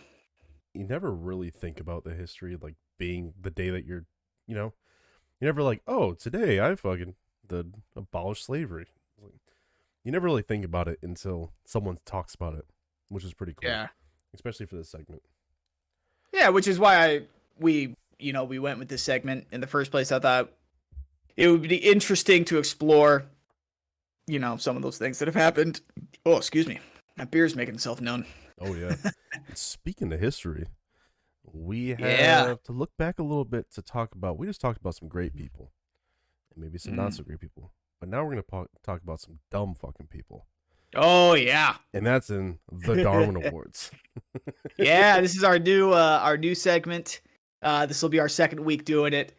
you never really think about the history like being the day that you're, you know, you never like, oh, today I fucking the abolish slavery. Like, You never really think about it until someone talks about it, which is pretty cool. Yeah. especially for this segment. Yeah, which is why I we you know we went with this segment in the first place. I thought it would be interesting to explore, you know, some of those things that have happened. Oh, excuse me, my beer's making itself known. Oh yeah. [laughs] Speaking of history, we have Yeah. to look back a little bit to talk about. We just talked about some great people, and maybe some Mm. not so great people. But now we're gonna po- talk about some dumb fucking people, Oh yeah, and that's in the Darwin [laughs] Awards. yeah. This is our new uh, our new segment. Uh, this will be our second week doing it.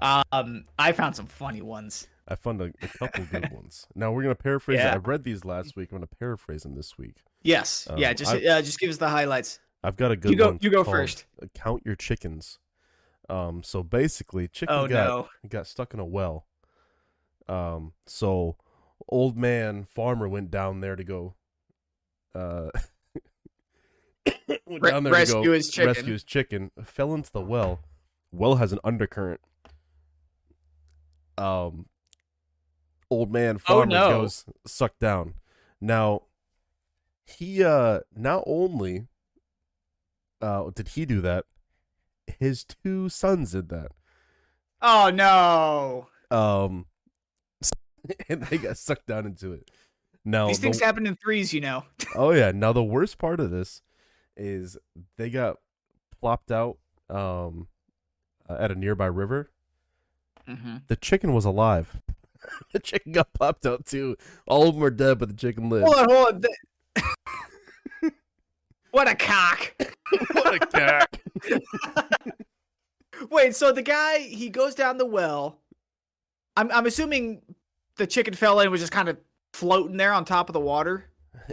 Um, I found some funny ones. I found a, a couple good [laughs] ones. Now we're gonna paraphrase. Yeah. I read these last week. I'm gonna paraphrase them this week. Yes, Um, yeah. Just uh, just give us the highlights. I've got a good You go. one. You go first. Count your chickens. Um. So basically, chicken Oh got no. got stuck in a well. Um, so old man farmer went down there to go uh [laughs] [coughs] down there rescue his chicken. rescue his chicken, fell into the well. Well has an undercurrent. Um old man Oh, farmer no. goes sucked down. Now he uh not only uh did he do that, his two sons did that. Oh no. Um, [laughs] and they got sucked down into it. Now, These the- things happen in threes, you know. oh yeah. Now the worst part of this is they got plopped out um uh, at a nearby river. Mm-hmm. The chicken was alive. [laughs] the chicken got popped out too. All of them are dead, but the chicken lived. Hold on, hold on. Th- [laughs] what a cock. [laughs] what a cat! Wait, so the guy he goes down the well. I'm I'm assuming the chicken fell in was just kind of floating there on top of the water.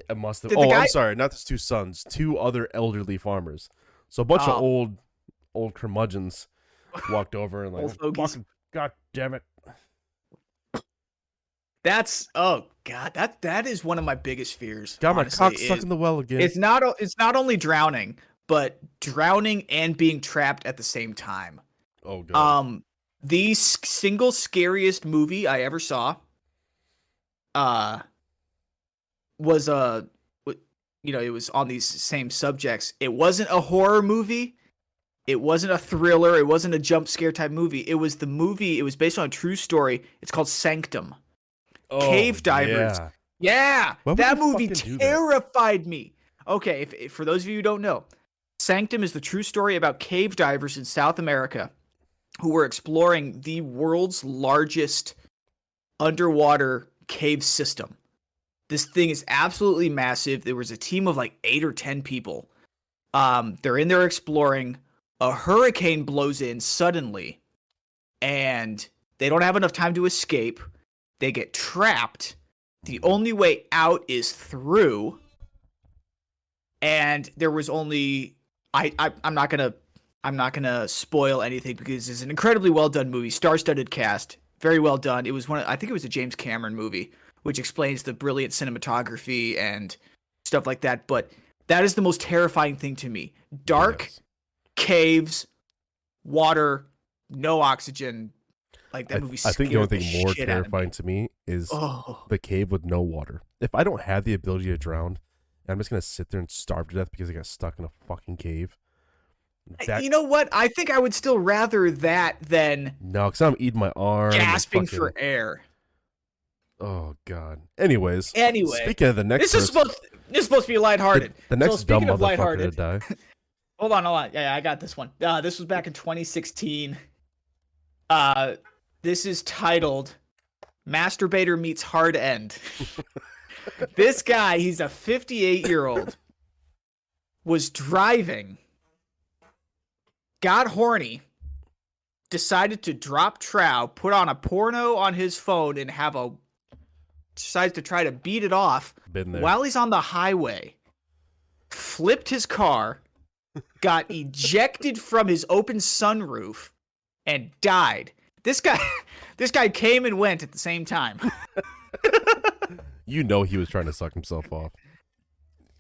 It must have. Did Oh, guy- I'm sorry. Not his two sons. Two other elderly farmers. So a bunch of Oh. old, old curmudgeons [laughs] walked over and like, Old "Fucking- God damn it! That's oh god, that that is one of my biggest fears. Got my cock stuck in the well again. It's not it's not only drowning, but drowning and being trapped at the same time. oh god. Um, the single scariest movie I ever saw, uh, was uh, a you know, it was on these same subjects. It wasn't a horror movie. It wasn't a thriller. It wasn't a jump scare type movie. It was the movie. It was based on a true story. It's called Sanctum. Oh, cave Oh, divers. yeah. Yeah, that movie do that? terrified me. Okay, if, if for those of you who don't know, Sanctum is the true story about cave divers in South America who were exploring the world's largest underwater cave system. This thing is absolutely massive. There was a team of like 8 or 10 people. Um they're in there exploring. A hurricane blows in suddenly and they don't have enough time to escape. They get trapped. The only way out is through. And there was only I, I I'm not gonna I'm not gonna spoil anything because it's an incredibly well done movie, star-studded cast, very well done. It was one of, I think it was a James Cameron movie, which explains the brilliant cinematography and stuff like that. But that is the most terrifying thing to me. Dark Yes. caves, water, no oxygen. Like that movie. I think the only thing more terrifying to me is Oh, the cave with no water. If I don't have the ability to drown, I'm just gonna sit there and starve to death because I got stuck in a fucking cave. That you know what? I think I would still rather that than no, because I'm eating my arm. gasping fucking- for air. Oh god. Anyways. Anyway, Speaking of the next. this is person- supposed this is supposed to be lighthearted. The, the next so dumb of motherfucker to die. [laughs] hold on, hold on. Yeah, yeah, I got this one. Uh, this was back in 2016. Uh, this is titled "Masturbator Meets Hard End." [laughs] this guy, he's a 58 year old, was driving, got horny, decided to drop trow, put on a porno on his phone, and have a decides to try to beat it off Been there. while he's on the highway. Flipped his car, [laughs] got ejected from his open sunroof, and died. This guy, [laughs] this guy came and went at the same time. [laughs] you know he was trying to suck himself off.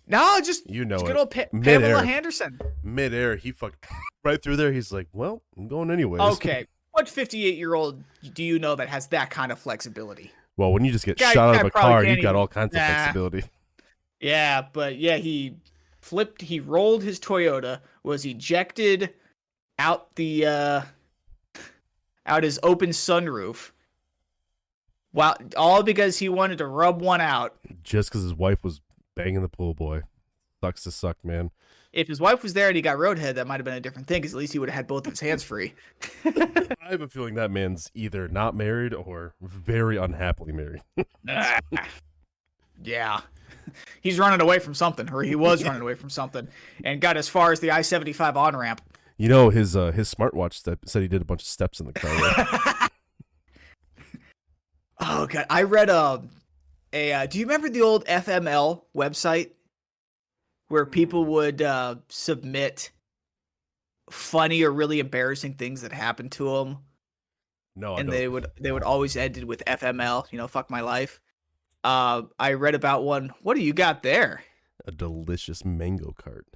No, just You know it's good it. old pa- Mid-air. Pamela Henderson. Midair, he fucked right through there. He's like, "Well, I'm going anyways." Okay, what 58 year old do you know that has that kind of flexibility? Well, when you just get Guy- shot out of a car, you've got all kinds of Nah. flexibility. Yeah, but yeah, he flipped. He rolled his Toyota, was ejected out the uh out his open sunroof. While all because he wanted to rub one out. Just because his wife was banging the pool boy. Sucks to suck, man. If his wife was there and he got roadhead, that might have been a different thing. Because at least he would have had both of his hands free. [laughs] I have a feeling that man's either not married or very unhappily married. [laughs] [laughs] yeah. He's running away from something, or he was running away from something, and got as far as the I seventy five on ramp. You know, his uh, his smartwatch step said he did a bunch of steps in the car. right? Oh god, I read a a. Uh, do you remember the old FML website where people would uh, submit funny or really embarrassing things that happened to them, no, I and they would they would always end it with FML. You know, fuck my life. Uh, I read about one. What do you got there? a delicious mango cart,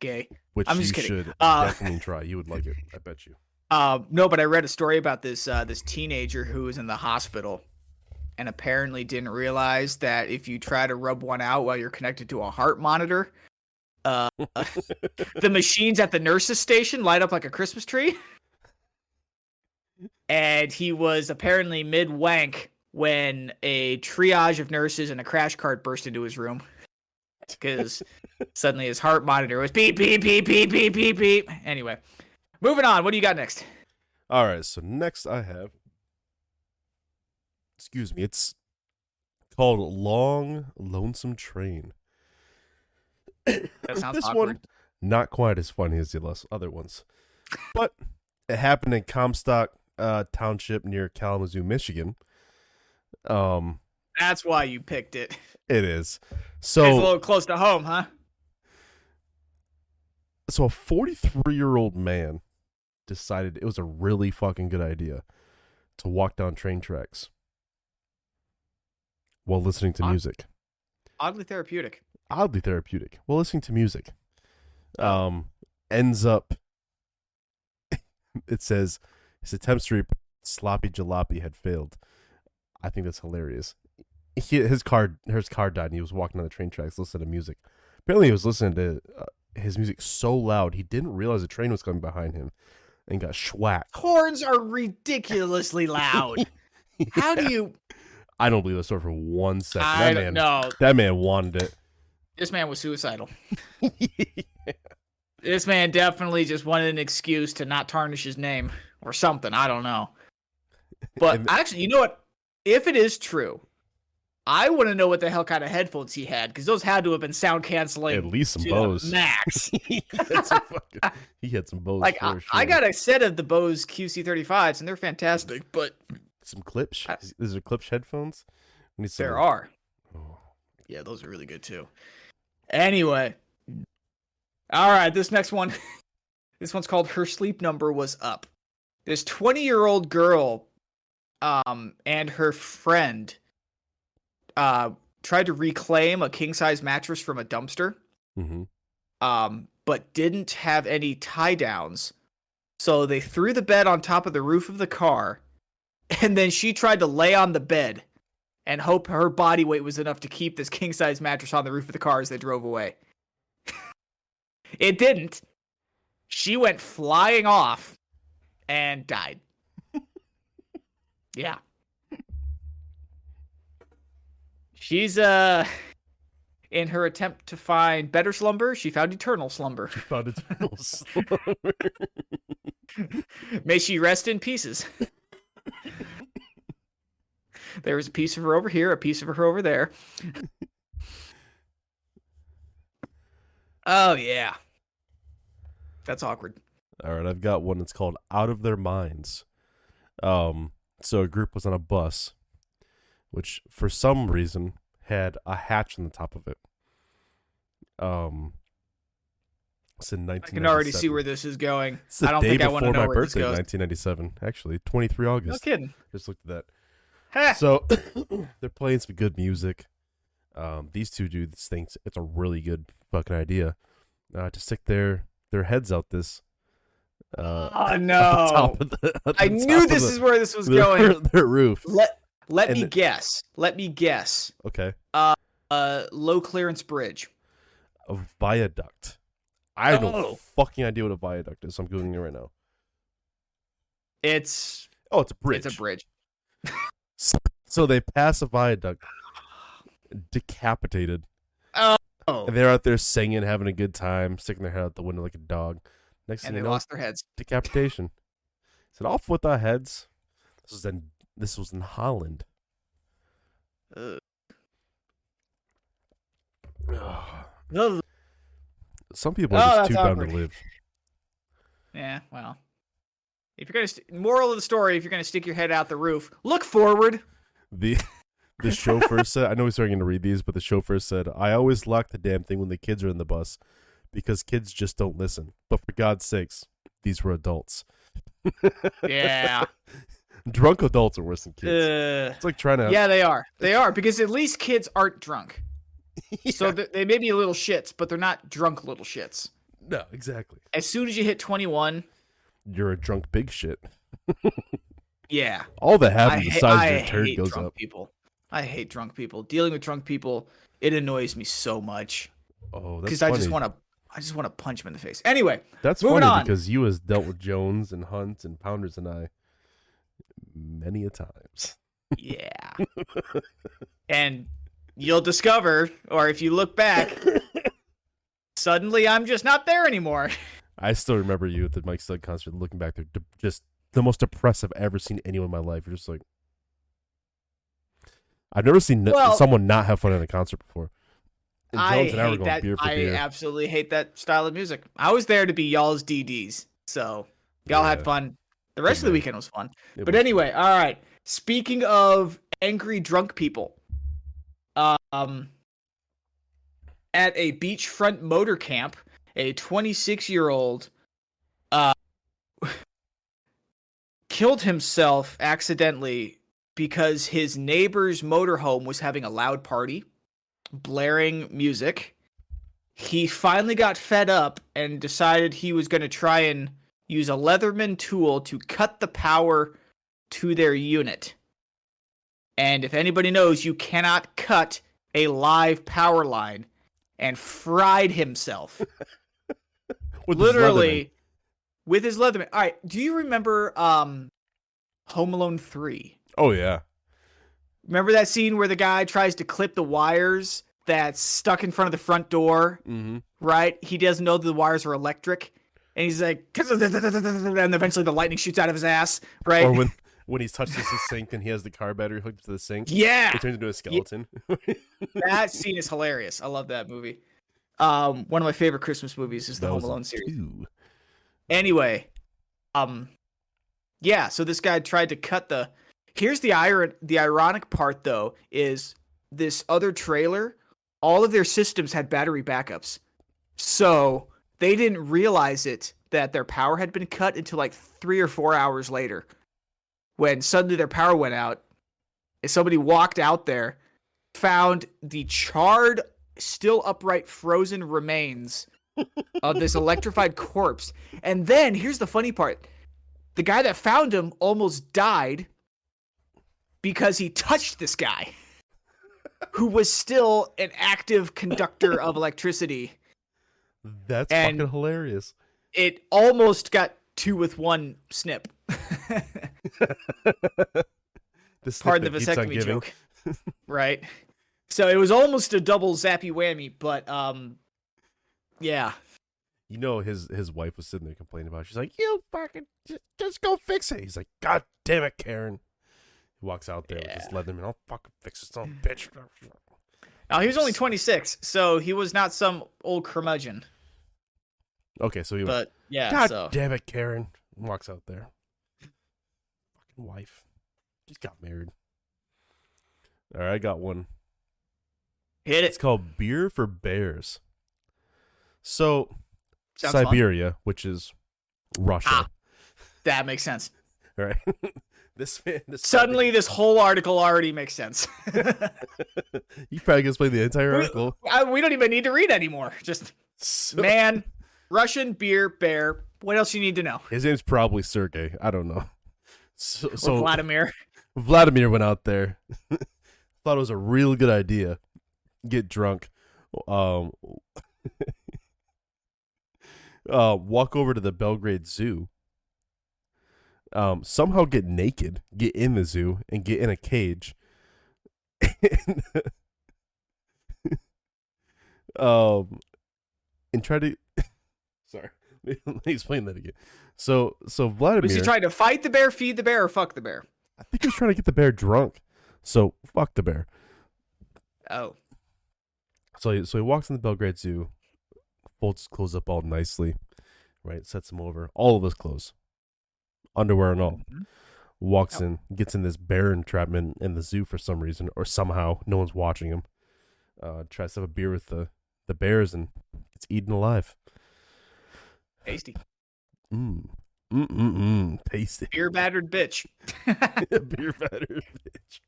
Gay. which I'm you just kidding. should Uh, definitely try. You would like it, I bet you. [laughs] Uh, no, but I read a story about this uh, this teenager who was in the hospital, and apparently didn't realize that if you try to rub one out while you're connected to a heart monitor, uh, [laughs] the machines at the nurses station light up like a Christmas tree. And he was apparently mid wank when a triage of nurses and a crash cart burst into his room. Because suddenly his heart monitor was beep, beep, beep, beep, beep, beep, beep. Anyway, moving on. What do you got next? All right, so next I have, excuse me, it's called Long Lonesome Train. That sounds this awkward. one not quite as funny as the other ones, but it happened in Comstock uh, Township near Kalamazoo, Michigan. Um, That's why you picked it. it is it's a so little close to home, huh? so a 43 year old man decided it was a really fucking good idea to walk down train tracks while listening to Odd- music. Oddly therapeutic. Oddly therapeutic while listening to music. Um, ends up. [laughs] it says his attempts to report sloppy jalopy had failed. I think that's hilarious. He, his car, his car died, and he was walking on the train tracks listening to music. Apparently, he was listening to uh, his music so loud he didn't realize a train was coming behind him, and got schwacked. Horns are ridiculously loud. [laughs] How do you? I don't believe that story for one second. I that man, know. that man wanted it. This man was suicidal. [laughs] This man definitely just wanted an excuse to not tarnish his name or something. I don't know. But And- actually, you know what? If it is true, I want to know what the hell kind of headphones he had because those had to have been sound canceling At least some Bose. max. he, had some fucking- he had some Bose like for I, sure. I got a set of the Bose QC35s and they're fantastic, but some Klipsch. I- Is there Klipsch headphones? We need some- there are. Oh. Yeah, those are really good too. Anyway, all right, this next one, [laughs] this one's called "Her Sleep Number Was Up." This twenty-year-old girl, um, and her friend, uh, tried to reclaim a king-size mattress from a dumpster, Mhm. um, but didn't have any tie downs, so they threw the bed on top of the roof of the car, [laughs] and then she tried to lay on the bed and hope her body weight was enough to keep this king size mattress on the roof of the car as they drove away. [laughs] it didn't. She went flying off and died. [laughs] yeah. She's uh in her attempt to find better slumber, she found eternal slumber. Found eternal slumber. May she rest in pieces. There was a piece of her over here, a piece of her over there. [laughs] oh yeah. That's awkward. All right, I've got one that's called Out of Their Minds. Um, so a group was on a bus, which for some reason had a hatch on the top of it. Um, it's in I can already see where this is going. [laughs] It's the I don't day think I before want to know my where this birthday, goes. 1997. Actually, 23 August. No kidding. Just looked at that. Ha! So [coughs] they're playing some good music. Um, these two dudes think it's a really good fucking idea uh, to stick their their heads out this. Uh, oh [laughs] the no! the- I knew this the- is where this was their, going. [laughs] Their roof. Let let And me the- guess. Let me guess. Okay, Uh, low clearance bridge. a viaduct. I have no Oh. fucking idea what a viaduct is. So I'm googling it right now. It's Oh, it's a bridge. it's a bridge. [laughs] So they pass a viaduct, decapitated, Oh, and they're out there singing, having a good time, sticking their head out the window like a dog. Next and thing they you know, lost their heads. decapitation. [laughs] Is it off with our heads? This was in this was in Holland. Ugh. [sighs] Ugh. Some people Oh, are just that's too dumb to live. Yeah, well. If you're gonna st- moral of the story, if you're gonna stick your head out the roof, look forward. The [laughs] the chauffeur said, I know he's starting to read these, but the chauffeur said, I always lock the damn thing when the kids are in the bus because kids just don't listen. But for God's sakes, these were adults. [laughs] Yeah. [laughs] Drunk adults are worse than kids. Uh, it's like trying to. yeah, they are. They are because at least kids aren't drunk. [laughs] So th- they may be little shits, but they're not drunk little shits. no, exactly. As soon as you hit 21, You're a drunk big shit. [laughs] yeah. All that happens the size I of your turd goes up. people. I hate drunk people. Dealing with drunk people, it annoys me so much Oh, that's because. I just want to. I just want to punch him in the face. Anyway, That's Moving funny on. because you has dealt with Jones and Hunt and Pounders and I many a times. yeah. and you'll discover, or if you look back, [laughs] suddenly I'm just not there anymore. I still remember you at the Mike Stud concert looking back there, de- just the most depressed I've ever seen anyone in my life. You're just like, I've never seen Well- someone not have fun at a concert before. And I Jones and I were hate going that. beer for I beer. absolutely hate that style of music. I was there to be y'all's DDs, so y'all had fun. The rest of the weekend was fun. It But was- anyway, all right. Speaking of angry drunk people, um, at a beachfront motor camp, a 26 year old uh, [laughs] killed himself accidentally because his neighbor's motorhome was having a loud party, blaring music. He finally got fed up and decided he was going to try and use a Leatherman tool to cut the power to their unit. And if anybody knows, you cannot cut a live power line and fried himself. [laughs] With his literally with his Leatherman. All right, do you remember um Home Alone 3? Oh yeah, Remember that scene where the guy tries to clip the wires that's stuck in front of the front door, mm-hmm. right? He doesn't know that the wires are electric. And he's like, [laughs] and eventually the lightning shoots out of his ass, right? Or when when he's touches the sink and he has the car battery hooked to the sink, yeah, it turns into a skeleton. [laughs] that scene is hilarious. I love that movie. Um, one of my favorite Christmas movies is the Home Alone series. two. Anyway, um, yeah. So this guy tried to cut the. Here's the iron. The ironic part, though, is this other trailer. All of their systems had battery backups, so they didn't realize it that their power had been cut until like three or four hours later, when suddenly their power went out. And somebody walked out there, found the charred, still upright, frozen remains of this [laughs] electrified corpse. And then here's the funny part the guy that found him almost died because he touched this guy who was still an active conductor of electricity. That's And- fucking hilarious. It almost got two with one snip. [laughs] [laughs] Snip Pardon the vasectomy joke. right? So it was almost a double zappy whammy, but um yeah. You know, his his wife was sitting there complaining about. It. She's like, "You fucking just, just go fix it." He's like, "God damn it, Karen." He walks out there with his Leatherman. I'll fucking fix this son bitch. Now he was only 26, so he was not some old curmudgeon. Okay, so he went, But Yeah. God so damn it, Karen walks out there. Wife, just got married. All right, I got one. hit it. It's called Beer for Bears. So Sounds fun. Siberia, which is Russia, Ah. That makes sense. All right. [laughs] this man this Suddenly, this whole article already makes sense. [laughs] you probably can explain the entire article. I- we don't even need to read anymore. Just So- man, Russian beer bear. What else you need to know? his name's probably Sergey. I don't know. So, so Vladimir. [laughs] Vladimir went out there, [laughs] thought it was a real good idea, get drunk, um, [laughs] uh, walk over to the Belgrade Zoo, um, somehow get naked, get in the zoo, and get in a cage. and, um, and try to. Sorry, let [laughs] me explain that again. So, so Vladimir. Was he trying to fight the bear, feed the bear, or fuck the bear? I think he was trying to get the bear drunk. So fuck the bear. Oh, So he, so he walks in the Belgrade Zoo, folds clothes up all nicely, right? Sets them over, all of his clothes, underwear and all. Mhm. Walks in, gets in this bear entrapment in the zoo for some reason, or somehow no one's watching him. Uh, tries to have a beer with the the bears and gets eaten alive. Tasty. Mm. Mm mm. Tasty. Beer battered bitch. [laughs] [laughs] beer battered bitch.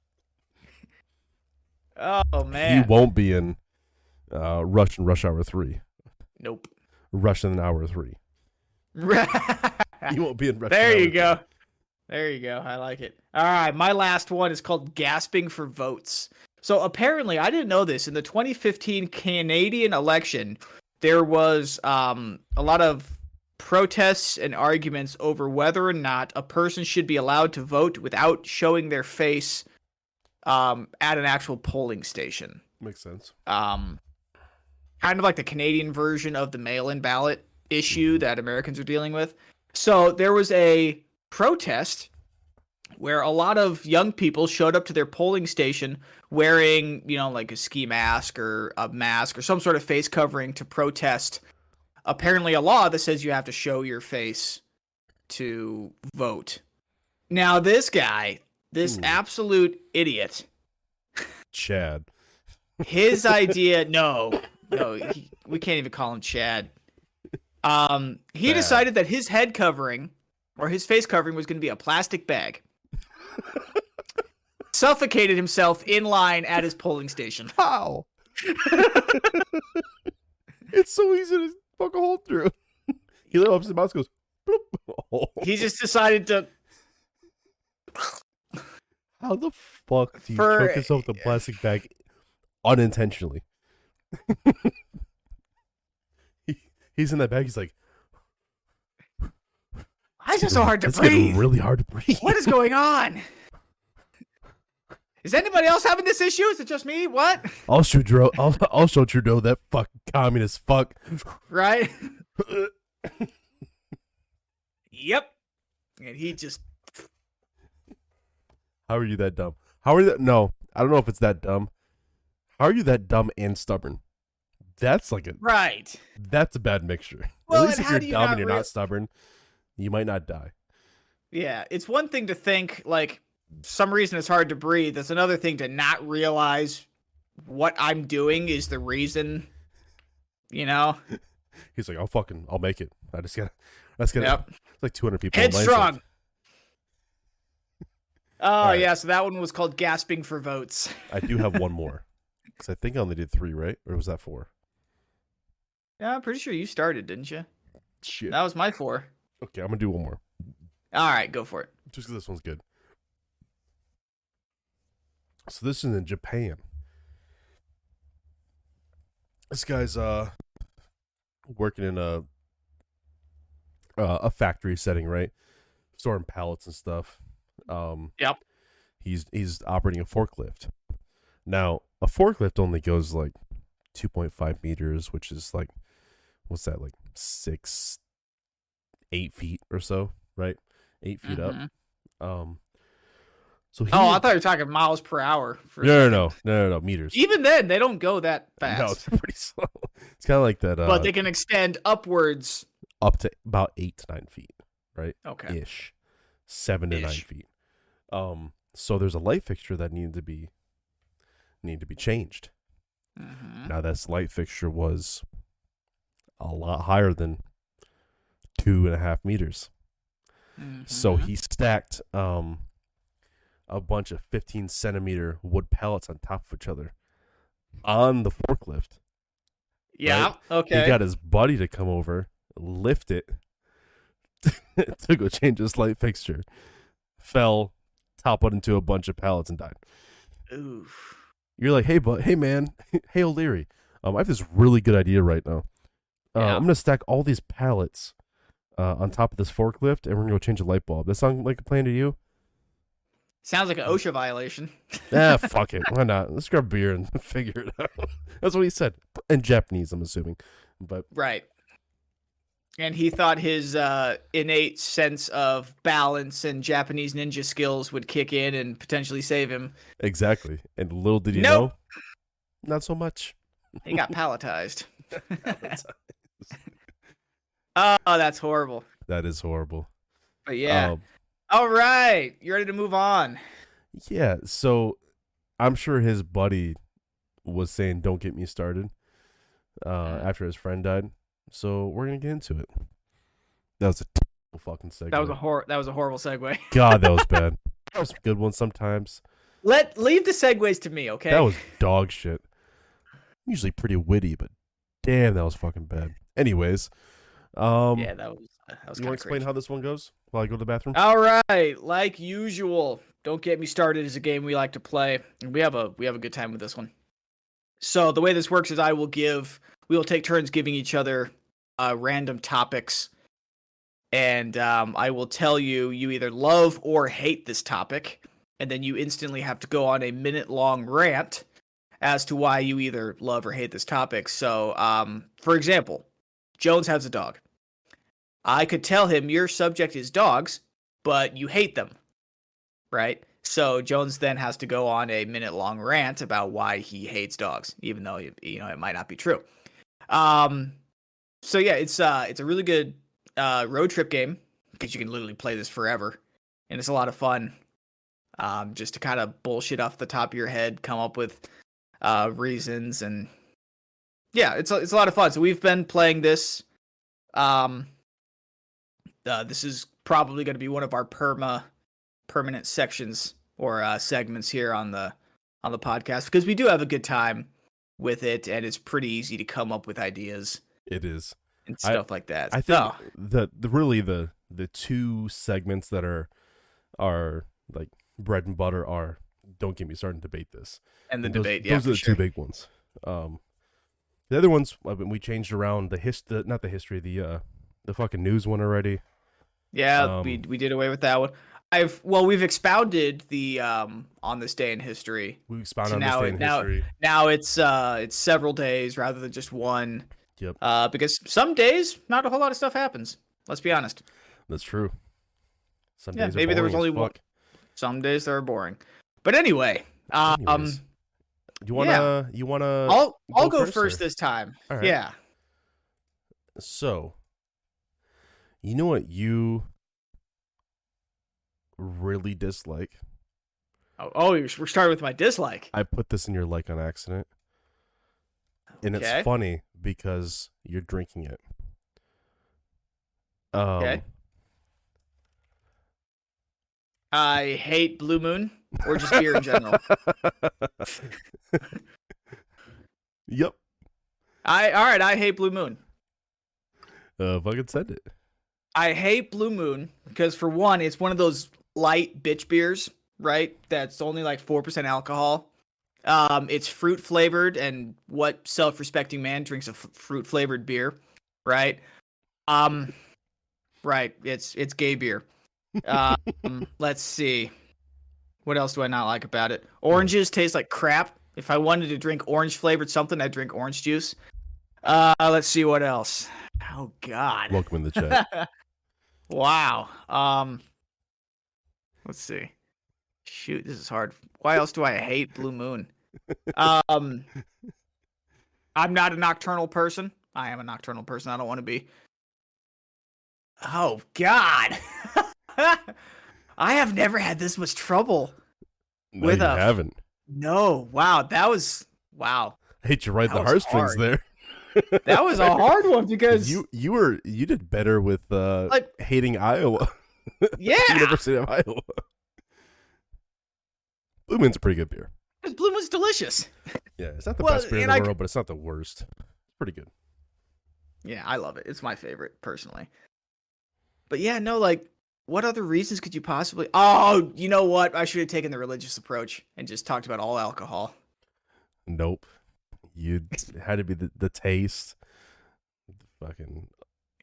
oh man. He won't be in uh, and Rush Hour three. Nope. Rush Russian Hour three. [laughs] He won't be in Russian. there you 3. go. There you go. I like it. All right, my last one is called gasping for votes. So apparently, I didn't know this. In the 2015 Canadian election, there was um, a lot of protests and arguments over whether or not a person should be allowed to vote without showing their face um, at an actual polling station. Makes sense. Um, kind of like the Canadian version of the mail-in ballot issue that Americans are dealing with. So there was a protest where a lot of young people showed up to their polling station wearing, you know, like a ski mask or a mask or some sort of face covering to protest apparently a law that says you have to show your face to vote. Now this guy, this Ooh. absolute idiot, Chad. his [laughs] idea no no he, we can't even call him chad um he Bad. decided that his head covering or his face covering was going to be a plastic bag [laughs] suffocated himself in line at his polling station How? [laughs] it's so easy to fuck a hole through. [laughs] he lit up his mouth, goes. Oh. [laughs] he just decided to How the fuck do you For- choke yourself with a plastic bag unintentionally? [laughs] he, he's in that bag. He's like, why is it so hard to breathe really hard to breathe. what is going on is anybody else having this issue is it just me what [laughs] I'll show Trudeau. I'll, I'll show Trudeau that fucking communist fuck. right [laughs] yep and he just How are you that dumb? How are you that? No, I don't know if it's that dumb. How are you that dumb and stubborn? That's like a right that's a bad mixture. Well, At least if you're you dumb and you're rea- not stubborn, you might not die. Yeah, it's one thing to think like some reason it's hard to breathe. That's another thing to not realize what I'm doing is the reason. You know, [laughs] He's like, I'll fucking, I'll make it. I just gotta, that's gonna, Yep. it's like 200 people. headstrong. [laughs] Oh right. yeah, so that one was called gasping for votes. I do have one more [laughs] because I think I only did three, right? Or was that four? Yeah, I'm pretty sure you started, didn't you? Shit. That was my four. Okay, I'm gonna do one more All right, go for it. just because this one's good. So this is in Japan. This guy's uh working in a uh, a factory setting, right? Storing pallets and stuff. Um, Yep. He's he's operating a forklift. Now a forklift only goes like 2.5 meters, which is like what's that like six, eight feet or so, right? Eight feet Mhm. up. Um. So he, Oh, I thought you were talking miles per hour. For no, no, no, no, no, no, meters. Even then, they don't go that [laughs] fast. No, it's pretty [laughs] slow. It's kind of like that. Uh, but they can extend upwards up to about eight to nine feet, right? Okay. Ish, seven to nine feet. Um, so there's a light fixture that needed to be need to be changed. Mhm. Now this light fixture was a lot higher than two and a half meters. So Mhm. he stacked um a bunch of 15 centimeter wood pallets on top of each other on the forklift. Yeah. Okay. He got his buddy to come over, lift it [laughs] to go change his light fixture. Fell, toppled into a bunch of pallets and died. Oof. You're like, hey, but hey, man, [laughs] hey, O'Leary, um, I have this really good idea right now. Uh, Yeah. I'm gonna stack all these pallets uh, on top of this forklift, and we're gonna go change a light bulb. That sound like a plan to you? Sounds like an OSHA violation. [laughs] ah, fuck it. Why not? Let's grab beer and [laughs] figure it out. That's what he said in Japanese, I'm assuming. But Right. And he thought his uh, innate sense of balance and Japanese ninja skills would kick in and potentially save him. exactly. And little did he Nope. know, not so much. He got palletized. [laughs] oh, that's horrible. that is horrible. But yeah. Um, All right. You ready to move on? yeah. So I'm sure his buddy was saying, "Don't get me started." Uh, Mm. after his friend died, so we're gonna get into it. That was a terrible fucking segue. That was a hor- that was a horrible segue. [laughs] God, that was bad. [laughs] that was a good one sometimes. Let leave the segues to me, okay? That was dog shit. I'm usually pretty witty, but damn, that was fucking bad. Anyways, um, yeah, that was that was you want to explain how this one goes while I go to the bathroom? All right, like usual, don't get me started is a game we like to play, and we have a we have a good time with this one. So the way this works is I will give we will take turns giving each other uh, random topics, and um, I will tell you you either love or hate this topic, and then you instantly have to go on a minute long rant as to why you either love or hate this topic. So, um, for example, Jones has a dog. I could tell him your subject is dogs, but you hate them, right? So Jones then has to go on a minute long rant about why he hates dogs, even though you know it might not be true. Um, so yeah, it's uh, it's a really good uh, road trip game because you can literally play this forever, and it's a lot of fun. Um, just to kind of bullshit off the top of your head, come up with uh, reasons, and yeah, it's a, it's a lot of fun. So we've been playing this. Um, uh, this is probably going to be one of our perma permanent sections or uh, segments here on the on the podcast because we do have a good time with it, and it's pretty easy to come up with ideas It is. and I- stuff like that. I think So, the the really the the two segments that are are like bread and butter are don't get me started to debate this. and the And those, debate, yeah, those are the sure. two big ones. Um, the other ones I mean, we changed around the hist the, not the history the uh the fucking news one already. Yeah, we Um, we did away with that one. I've well, we've expounded the um on this day in history. We expound So on now this day in now- history. Now it's uh it's several days rather than just one. Yep. Uh, because some days not a whole lot of stuff happens. Let's be honest. That's true. Some Yeah, days maybe there was only one-. Some days they're boring. But anyway, um, you wanna you wanna I'll I'll go go first, first, this time. Right. Yeah. So, you know what you really dislike? Oh, oh, we're starting with my dislike. I put this in your like on accident, and Okay. it's funny because you're drinking it. Um, Okay. I hate Blue Moon or just beer in general. [laughs] [laughs] yep. I all right. I hate Blue Moon. Uh, fucking send it. I hate Blue Moon because for one, it's one of those light bitch beers, right? That's only like four percent alcohol. Um, it's fruit flavored, and what self-respecting man drinks a f- fruit flavored beer, right? Um, right. It's it's gay beer. Um, [laughs] let's see. What else do I not like about it? Oranges taste like crap. If I wanted to drink orange flavored something, I'd drink orange juice. Uh, let's see what else. Oh God. Welcome in the [laughs] chat. Wow. Um let's see. Shoot, this is hard. Why else do I hate Blue Moon? Um I'm not a nocturnal person. I am a nocturnal person. I don't want to be. Oh God. [laughs] I have never had this much trouble. No, With you a- haven't. No. Wow. That was wow. I hate you right in That the heartstrings hard. there. That was a hard one because you you were you did better with uh Like- hating Iowa, [laughs] yeah, University of Iowa. Blue Moon's a pretty good beer. Bloom was delicious. Yeah, it's not the Well, best beer in the I- world, but it's not the worst. It's pretty good. Yeah, I love it. It's my favorite personally. But yeah, no, like what other reasons could you possibly Oh, you know what? I should have taken the religious approach and just talked about all alcohol. Nope. You had to be the, the taste. Fucking.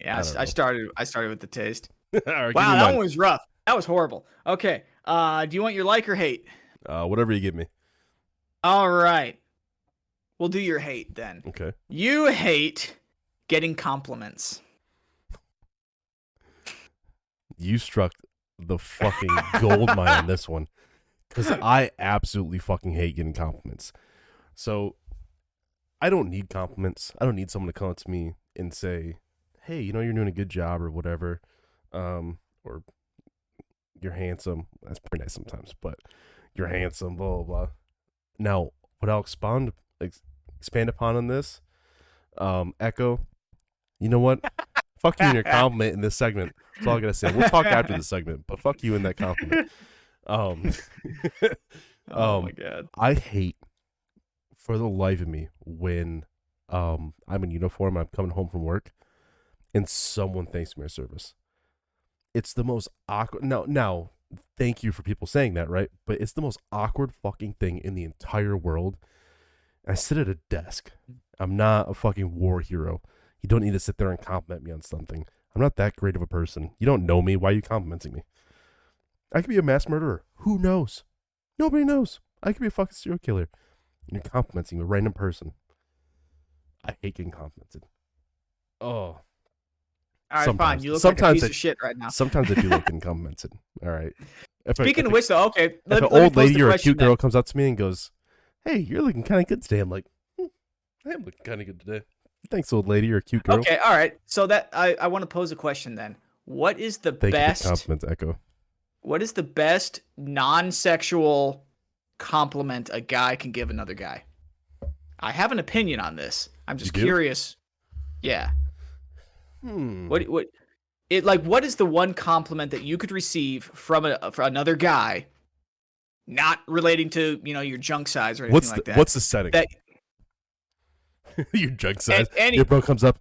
Yeah, I I, I started I started with the taste. [laughs] Right, Wow, that mine. one was rough. That was horrible. Okay. Uh do you want your like or hate? Uh, whatever you give me. All right. We'll do your hate then. Okay. You hate getting compliments. You struck the fucking gold mine on [laughs] this one. Because I absolutely fucking hate getting compliments. So I don't need compliments. I don't need someone to come up to me and say, hey, you know, you're doing a good job or whatever. Um, or you're handsome. That's pretty nice sometimes, but you're handsome, blah, blah, blah. Now, what I'll expand, ex- expand upon on this, um, Echo, you know what? [laughs] fuck you and your compliment in this segment. That's all I gotta say. We'll talk after the segment, but fuck you in that compliment. Um, [laughs] Oh Um, my god. I hate for the life of me when um I'm in uniform, I'm coming home from work, and someone thanks me for service. It's the most awkward. Now, now, thank you for people saying that, right? But it's the most awkward fucking thing in the entire world. I sit at a desk. I'm not a fucking war hero. You don't need to sit there and compliment me on something. I'm not that great of a person. You don't know me. Why are you complimenting me? I could be a mass murderer. Who knows? Nobody knows. I could be a fucking serial killer. And you're complimenting a random person. I hate getting complimented. Oh. All right, fine. You look sometimes like a piece it- of shit right now. Sometimes I do look [laughs] getting complimented. All right. If Speaking if of a- which, though, okay, if an old lady the or a question cute girl comes up to me and goes, "Hey, you're looking kind of good today," I'm like, hmm, "I am looking kind of good today." Thanks, old lady or a cute girl. Okay, all right. So that I, I want to pose a question then. What is the Thank you best? for compliments, Echo. What is the best non-sexual compliment a guy can give another guy? I have an opinion on this. I'm just curious. Yeah. Hmm. What what it like what is the one compliment that you could receive from a from another guy not relating to, you know, your junk size or anything What's like the, that? what's the setting? that [laughs] your junk size. and, Your bro comes up,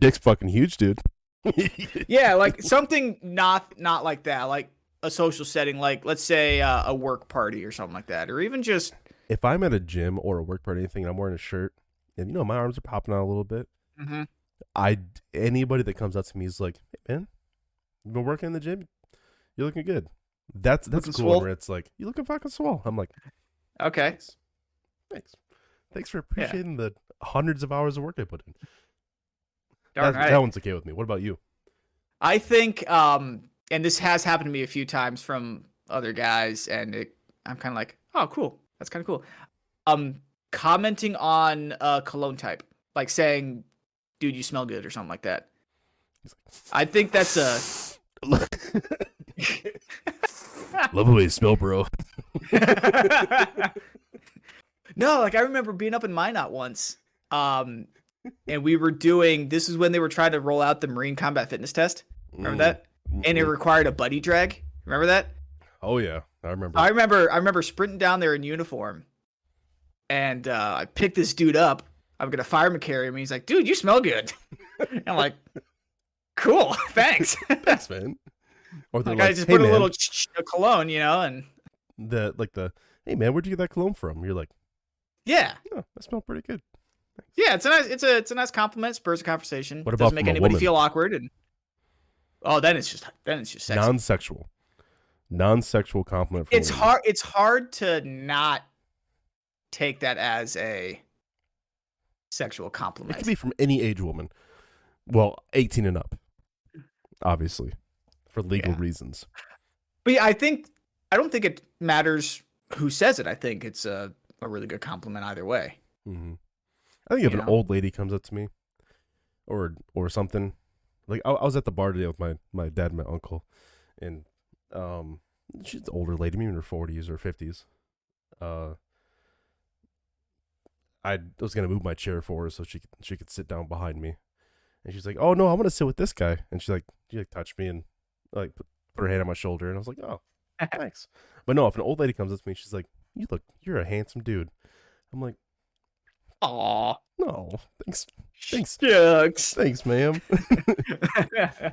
dick's fucking huge, dude. [laughs] yeah, like something not not like that, like a social setting like let's say uh, a work party or something like that or even just if I'm at a gym or a work party, or anything, and I'm wearing a shirt, and you know my arms are popping out a little bit, Mhm. I anybody that comes up to me is like, "Hey man, you been working in the gym? You're looking good." That's that's Looking cool. swole? Where it's like, "You looking fucking swell." I'm like, okay. "Thanks, thanks, thanks for appreciating the hundreds of hours of work I put in." Darn That, right. that one's okay with me. What about you? I think, um, and this has happened to me a few times from other guys, and it, I'm kind of like, oh, cool, that's kind of cool. Um, commenting on a cologne type, like saying, "Dude, you smell good" or something like that. I think that's a. [laughs] Love the way you smell, bro. [laughs] no, like I remember being up in Minot once, um, and we were doing. This is when they were trying to roll out the Marine Combat Fitness Test. Remember that? And it required a buddy drag. Remember that? Oh yeah, I remember. I remember I remember sprinting down there in uniform, and uh, I picked this dude up. I'm gonna fireman carry him. And he's like, "Dude, you smell good." [laughs] And I'm like, "Cool, [laughs] thanks." Thanks, man. Or they're like, I just "Hey, put a little ch- ch- cologne, you know, and the like the hey man, where'd you get that cologne from? You're like, yeah, oh, that smelled pretty good. yeah. It's a nice, it's a, it's a nice compliment. Spurs a conversation. What It about doesn't make anybody feel awkward. And oh, then it's just, then it's just sexy. Non-sexual, non-sexual compliment. From it's woman. hard. It's hard to not take that as a sexual compliment. It could be from any age woman. Well, 18 and up, obviously, for legal Yeah. reasons. But yeah, I think I don't think it matters who says it. I think it's a, a really good compliment either way. hmm I think if You an know? old lady comes up to me, or or something, Like I, I was at the bar today with my my dad and my uncle, and um, she's an older lady, maybe in her forties or fifties. Uh, I was gonna move my chair for her so she could she could sit down behind me, and she's like, "Oh no, I'm gonna sit with this guy." And she like she like touched me and like put, put her hand on my shoulder, and I was like, "Oh, [laughs] thanks." But no, if an old lady comes up to me, she's like, "You look, you're a handsome dude." I'm like, Aw. "No, thanks, Thanks. Shucks. thanks, ma'am." [laughs] the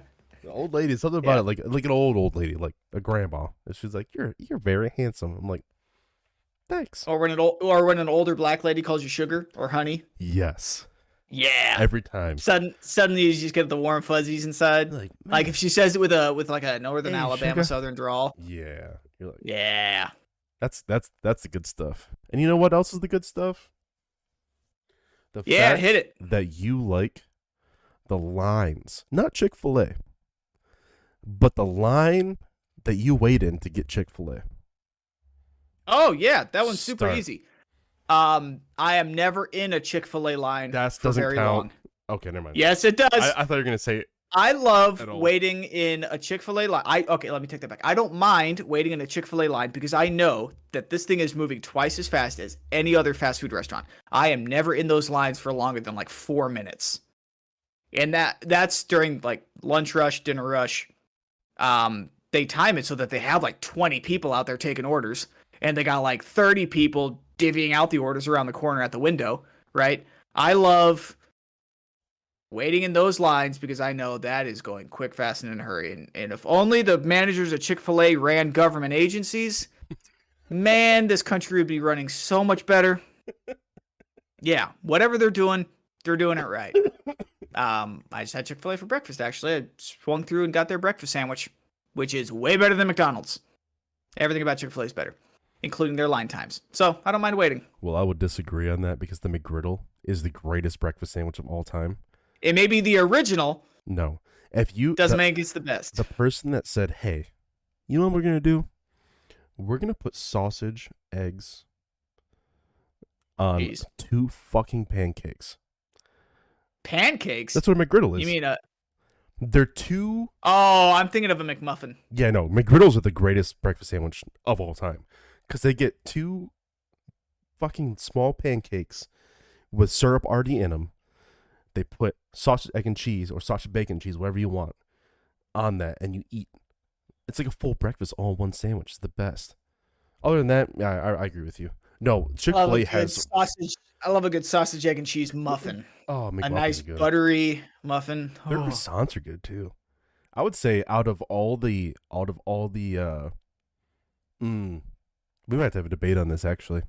old lady, something about Yeah. it, like like an old old lady, like a grandma. And she's like, "You're you're very handsome." I'm like, "Thanks." or when an old, or when an older black lady calls you sugar or honey. Yes, Yeah. every time. Sudden, suddenly you just get the warm fuzzies inside. Like, Like if she says it with a with like a northern Hey, Alabama sugar. southern drawl. yeah, you're like, Yeah. that's that's that's the good stuff. And you know what else is the good stuff? The Yeah, hit it. that you like the lines, not Chick Fil A, but the line that you wait in to get Chick Fil A. Oh yeah, that one's super Start. easy. Um, I am never in a Chick Fil A line That doesn't very count. long. Okay, never mind. Yes, it does. I, I thought you were gonna say I love waiting in a Chick Fil A line. I okay, let me take that back. I don't mind waiting in a Chick Fil A line because I know that this thing is moving twice as fast as any other fast food restaurant. I am never in those lines for longer than like four minutes, and that that's during like lunch rush, dinner rush. Um, they time it so that they have like twenty people out there taking orders, and they got like thirty people divvying out the orders around the corner at the window. Right? I love waiting in those lines because I know that is going quick, fast, and in a hurry. And, and if only the managers of Chick fil A ran government agencies, man, this country would be running so much better. Yeah, whatever they're doing, they're doing it right. Um, I just had Chick fil A for breakfast, actually. I swung through and got their breakfast sandwich, which is way better than McDonald's. Everything about Chick fil A is better, including their line times. So I don't mind waiting. Well, I would disagree on that because the McGriddle is the greatest breakfast sandwich of all time. It may be the original, No, if you doesn't the, make it the best. the person that said, "Hey, you know what we're gonna do? We're gonna put sausage, eggs on Jeez. two fucking pancakes." Pancakes? That's what a McGriddle is. You mean a They're two. Oh, I'm thinking of a McMuffin. Yeah, no, McGriddles are the greatest breakfast sandwich of all time because they get two fucking small pancakes with syrup already in them. They put sausage, egg, and cheese, or sausage, bacon, cheese, whatever you want, on that, and you eat. It's like a full breakfast, all in one sandwich. It's the best. Other than that, yeah, I, I agree with you. No, Chick Fil a has sausage. I love a good sausage, egg, and cheese muffin. oh, a nice buttery muffin. Their Oh. croissants are good too. I would say out of all the out of all the uh mm, we might have to have a debate on this actually.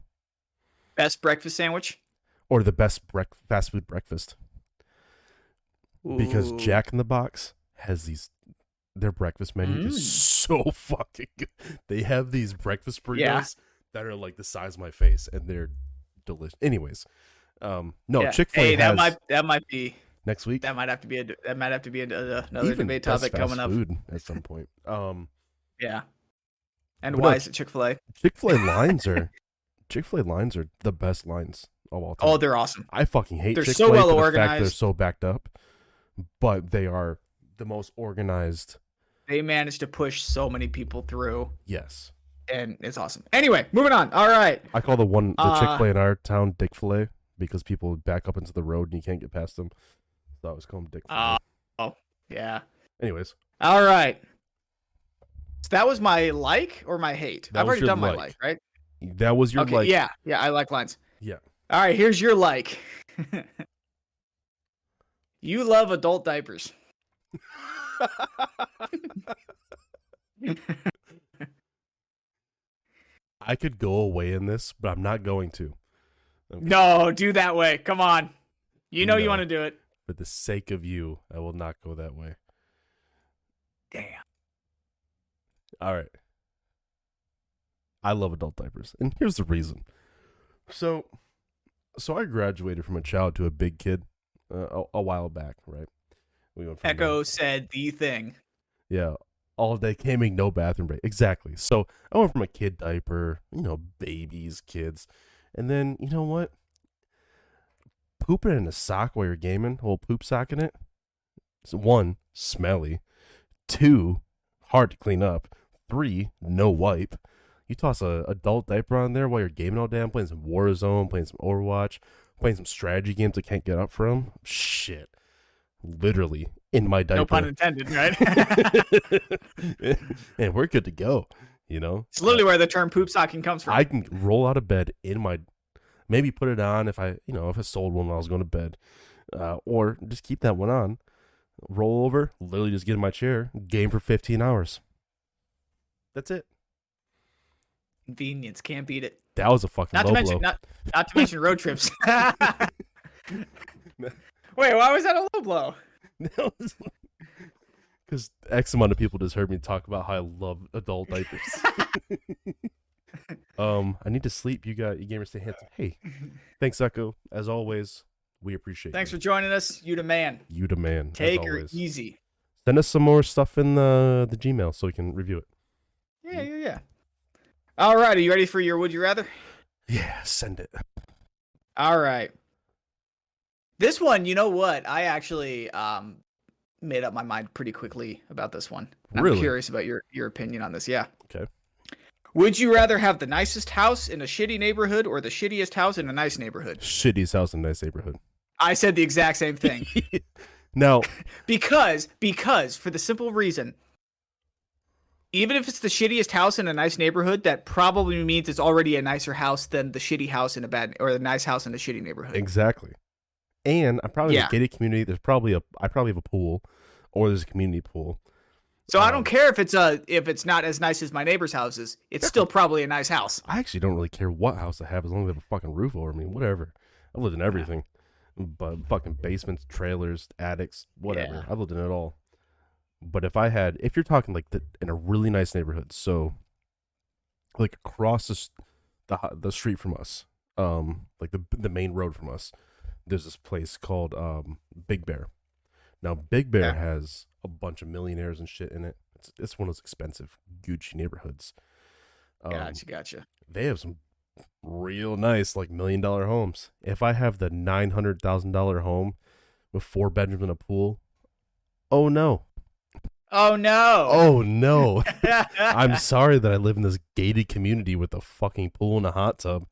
Best breakfast sandwich. Or the best brec- fast food breakfast. Because Ooh. Jack in the Box has these their breakfast menu Mm. is so [laughs] fucking good. They have these breakfast burritos Yeah. that are like the size of my face and they're delicious. Anyways, um no, Yeah. Chick-fil-A Hey, that has might that might be next week that might have to be a that might have to be a, a- another even debate topic coming up. food at some point. Um Yeah. And why no, is it Chick Fil A? Chick Fil A [laughs] lines are Chick Fil A lines are the best lines of all time. Oh, they're awesome. I fucking hate they're Chick so Fil A well fact they're so backed up, but they are the most organized. They managed to push so many people through, Yes, and it's awesome. Anyway, moving on. All right. I call the one the Uh, Chick Fil A in our town Dick Fil A because people back up into the road and you can't get past them. So I always call them Dick Uh, oh, yeah. Anyways, All right. So that was my like or my hate. That I've already done my like. like, right? that was your okay, like. yeah, yeah, I like lines. Yeah. All right, here's your like. [laughs] you love adult diapers. [laughs] I could go away in this, but I'm not going to. No, do that way. Come on. You know you want to do it. For the sake of you, I will not go that way. Damn. All right. I love adult diapers, and here's the reason. So, so I graduated from a child to a big kid uh, a, a while back, right? We went from Echo said the thing. yeah, all day gaming, no bathroom break. Exactly. So I went from a kid diaper, you know, babies, kids, and then you know what? Pooping in a sock while you're gaming, whole poop sock in it. So one, smelly. Two, hard to clean up. Three, no wipe. You toss a adult diaper on there while you're gaming all day. I'm playing some Warzone, playing some Overwatch, playing some strategy games I can't get up from. Shit. Literally in my diaper. No pun intended, right? [laughs] and we're good to go. You know? It's literally where the term poop stocking comes from. I can roll out of bed in my maybe put it on if I you know, if I sold one while I was going to bed. Uh, or just keep that one on. Roll over, literally just get in my chair, game for fifteen hours. That's it. Convenience, can't beat it. That was a fucking Not low to mention, blow. not, not to mention road trips. [laughs] Wait, why was that a low blow? [laughs] Because X amount of people just heard me talk about how I love adult diapers. [laughs] um, I need to sleep. You got you gamers stay handsome. Hey, thanks, Echo. As always, we appreciate. Thanks you. for joining us. You the man. you, the man. Take her easy. Send us some more stuff in the the Gmail so we can review it. Yeah, yeah, yeah. All right, are you ready for your would you rather? Yeah, send it. All right. This one, you know what? I actually um made up my mind pretty quickly about this one. Really? I'm curious about your your opinion on this. Yeah. Okay. Would you rather have the nicest house in a shitty neighborhood or the shittiest house in a nice neighborhood? Shittiest house in a nice neighborhood. I said the exact same thing. [laughs] Now, [laughs] because because for the simple reason even if it's the shittiest house in a nice neighborhood, that probably means it's already a nicer house than the shitty house in a bad or the nice house in a shitty neighborhood. exactly. And I'm probably in a gated community. There's probably a I probably have a pool, or there's a community pool. So I Um, don't care if it's a if it's not as nice as my neighbor's houses. It's still probably a nice house. I actually don't really care what house I have as long as I have a fucking roof over me. Whatever. I've lived in everything. But fucking basements, trailers, attics, whatever. Yeah. I've lived in it all. But if I had, if you're talking like the, in a really nice neighborhood, so like across the, the the street from us, um, like the the main road from us, there's this place called um Big Bear. Now Big Bear Yeah. has a bunch of millionaires and shit in it. It's it's one of those expensive Gucci neighborhoods. Um, Gotcha, gotcha. they have some real nice like million dollar homes. If I have the nine hundred thousand dollar home with four bedrooms and a pool, oh no, Oh no. oh no. [laughs] I'm sorry that I live in this gated community with a fucking pool and a hot tub.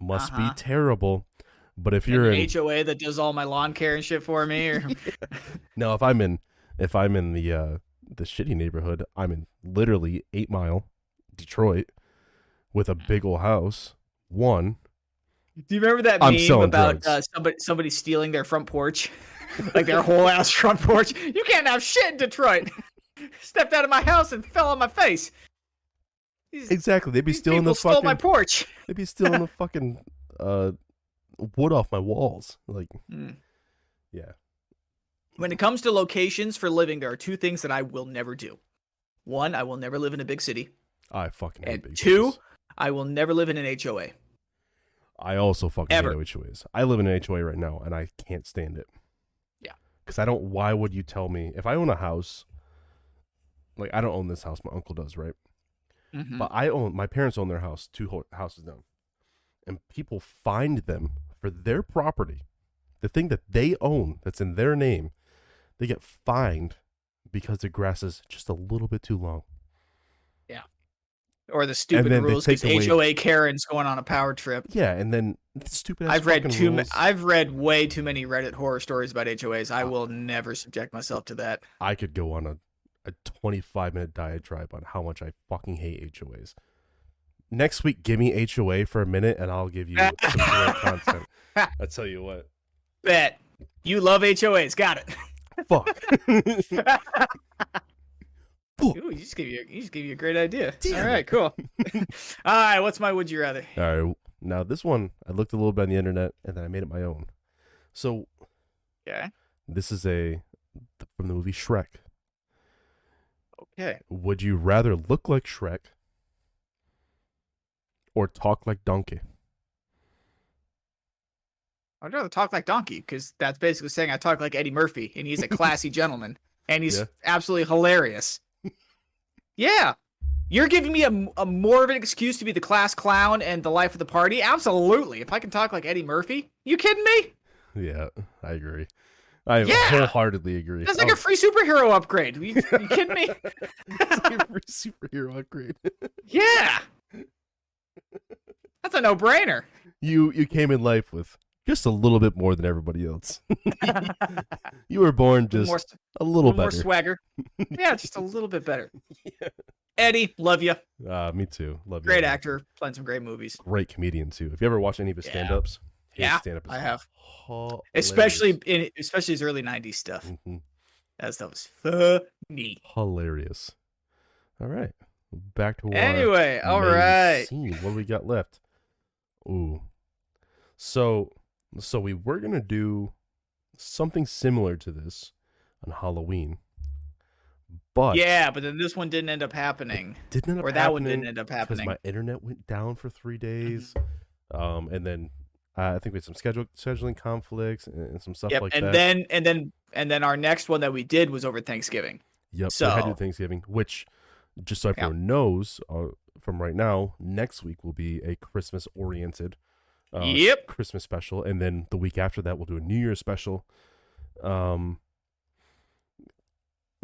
Must Uh-huh. be terrible. But if you're an in HOA that does all my lawn care and shit for me. Or... [laughs] no, if I'm in if I'm in the uh the shitty neighborhood, I'm in literally eight mile Detroit with a big old house. One, Do you remember that I'm meme about uh, somebody somebody stealing their front porch, [laughs] like their whole ass front porch? You can't have shit in Detroit. [laughs] Stepped out of my house and fell on my face. These, exactly. They'd be stealing the stole fucking my porch. [laughs] They'd be stealing the [laughs] fucking uh wood off my walls. Like, Mm. yeah. When it comes to locations for living, there are two things that I will never do. One, I will never live in a big city. I fucking hate And big two, cities. I will never live in an HOA. I also fucking Ever. hate HOAs. I live in an HOA right now and I can't stand it. Yeah. Because I don't why would you tell me if I own a house like I don't own this house, my uncle does, right? Mhm. But I own my parents own their house two ho- houses down. And people find them for their property. The thing that they own that's in their name, they get fined because the grass is just a little bit too long. Yeah. Or the stupid rules because away- HOA Karen's going on a power trip. Yeah, and then the stupid. I've read too. Ma- I've read way too many Reddit horror stories about HOAs. I will never subject myself to that. I could go on a, a 25 minute diatribe on how much I fucking hate HOAs. Next week, give me HOA for a minute, and I'll give you some [laughs] content. I tell you what, Bet you love HOAs. Got it. [laughs] fuck. Ooh, you just gave you. You just gave you a great idea. Damn All right, cool. [laughs] All right, what's my would you rather? All right, now this one, I looked a little bit on the internet, and then I made it my own. So yeah, this is a from the movie Shrek. Okay. Would you rather look like Shrek or talk like Donkey? I'd rather talk like Donkey because that's basically saying I talk like Eddie Murphy, and he's a [laughs] classy gentleman, and he's Yeah. absolutely hilarious. [laughs] yeah, you're giving me a, a more of an excuse to be the class clown and the life of the party. Absolutely, if I can talk like Eddie Murphy, you kidding me? Yeah, I agree. I Yeah! wholeheartedly agree. That's like a free superhero upgrade. You, [laughs] you kidding me? It's like a [laughs] free superhero upgrade. [laughs] yeah. That's a no-brainer. you you came in life with just a little bit more than everybody else. you were born just more, a little more better. swagger. Yeah, just a little bit better. Yeah. Eddie, love you. Uh, me too. Love you. Great actor, playing some great movies. Great comedian too. If you ever watch any of his Yeah. stand-ups, Yeah, stand-up I have. hilarious. Especially in especially his early '90s stuff. Mhm. That stuff was funny. hilarious. All right, back to Anyway, all main scene. What do we got left? Ooh, so so we were gonna do something similar to this on Halloween, but Yeah, but then this one didn't end up happening, didn't end up or that one didn't end up happening. Mm-hmm. my internet went down for three days, um, and then uh, I think we had some schedule scheduling conflicts and, and some stuff Yep, like and that. then and then and then our next one that we did was over Thanksgiving. Yep. So, we had to do So- Thanksgiving, which, just so Yeah. everyone knows, uh, from right now, next week will be a Christmas oriented, uh, Yep. Christmas special, and then the week after that we'll do a New Year's special. Um,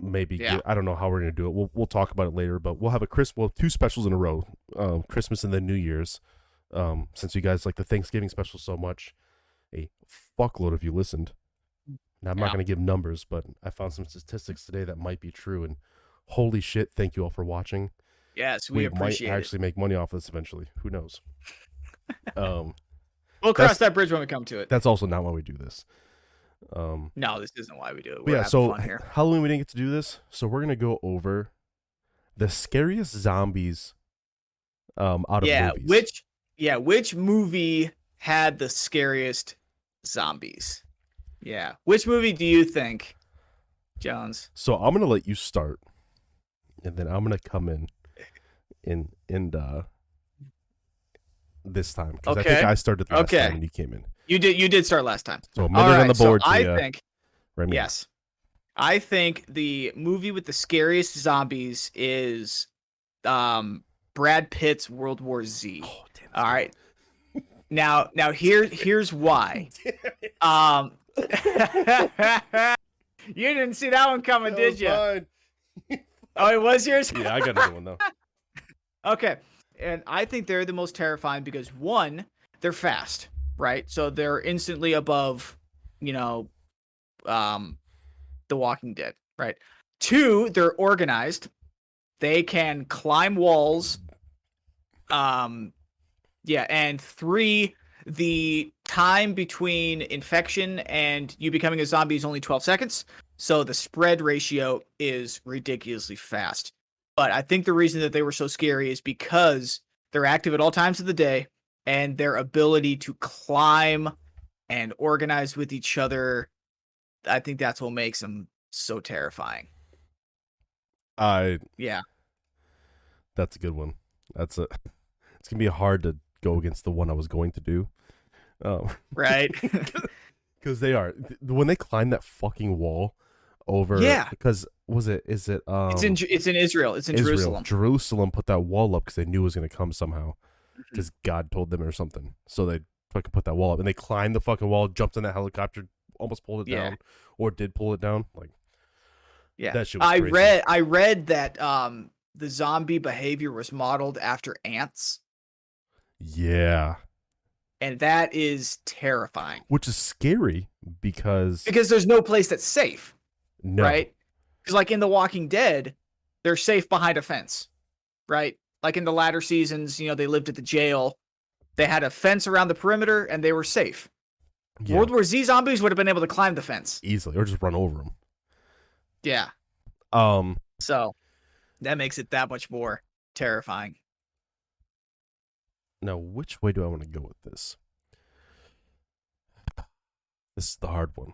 maybe Yeah. get- I don't know how we're gonna do it. We'll we'll talk about it later, but we'll have a Chris. We'll two specials in a row, um, Christmas and then New Year's. Um, since you guys like the Thanksgiving special so much, a fuckload of you listened. Now I'm not going to give numbers, but I found some statistics today that might be true. And holy shit, thank you all for watching. Yes, we, might appreciate it. actually make money off this eventually. Who knows? [laughs] um, We'll cross that bridge when we come to it. that's also not why we do this. Um, No, this isn't why we do it. We're yeah, so fun here. Halloween we didn't get to do this, so we're gonna go over the scariest zombies um, out of Yeah, movies. which yeah, which movie had the scariest zombies? Yeah, which movie do you think, Jones? So I'm gonna let you start, and then I'm gonna come in, in and uh, this time because I think Okay. I started last Okay. time and you came in. You did you did start last time. So minute right, on the board. so I think Remy. yes, I think the movie with the scariest zombies is um Brad Pitt's World War Z. Oh. All right. Now, now here, here's why. [laughs] Um, [laughs] you didn't see that one coming, That did you? mine. Oh, it was yours. Yeah, I got another one though. [laughs] Okay, and I think they're the most terrifying because one, they're fast, right? So they're instantly above, you know, um, The Walking Dead, right? Two, they're organized. They can climb walls. Um, yeah, and three, the time between infection and you becoming a zombie is only 12 seconds. So the spread ratio is ridiculously fast. But I think the reason that they were so scary is because they're active at all times of the day and their ability to climb and organize with each other. I think that's what makes them so terrifying. I Yeah. that's a good one. That's a. It's gonna be hard to go against the one I was going to do. Um, [laughs] Right. [laughs] because they are when they climb that fucking wall over. Yeah. Because was it? Is it? Um, it's in it's in Israel. It's in Israel. Jerusalem. Jerusalem put that wall up because they knew it was gonna come somehow. Mm-hmm. Because God told them or something. So they fucking put that wall up and they climbed the fucking wall, jumped in that helicopter, almost pulled it Yeah. down, or did pull it down. Like Yeah. that shit was I crazy. read I read that um the zombie behavior was modeled after ants Yeah. and that is terrifying Which is scary because because there's no place that's safe, no, right? Cuz like in The Walking Dead, they're safe behind a fence, right? Like in the latter seasons, you know, they lived at the jail. They had a fence around the perimeter and they were safe. Yeah, World War Z zombies would have been able to climb the fence. easily or just run over them. Yeah. Um, So that makes it that much more terrifying. Now which way do I want to go with this? This is the hard one.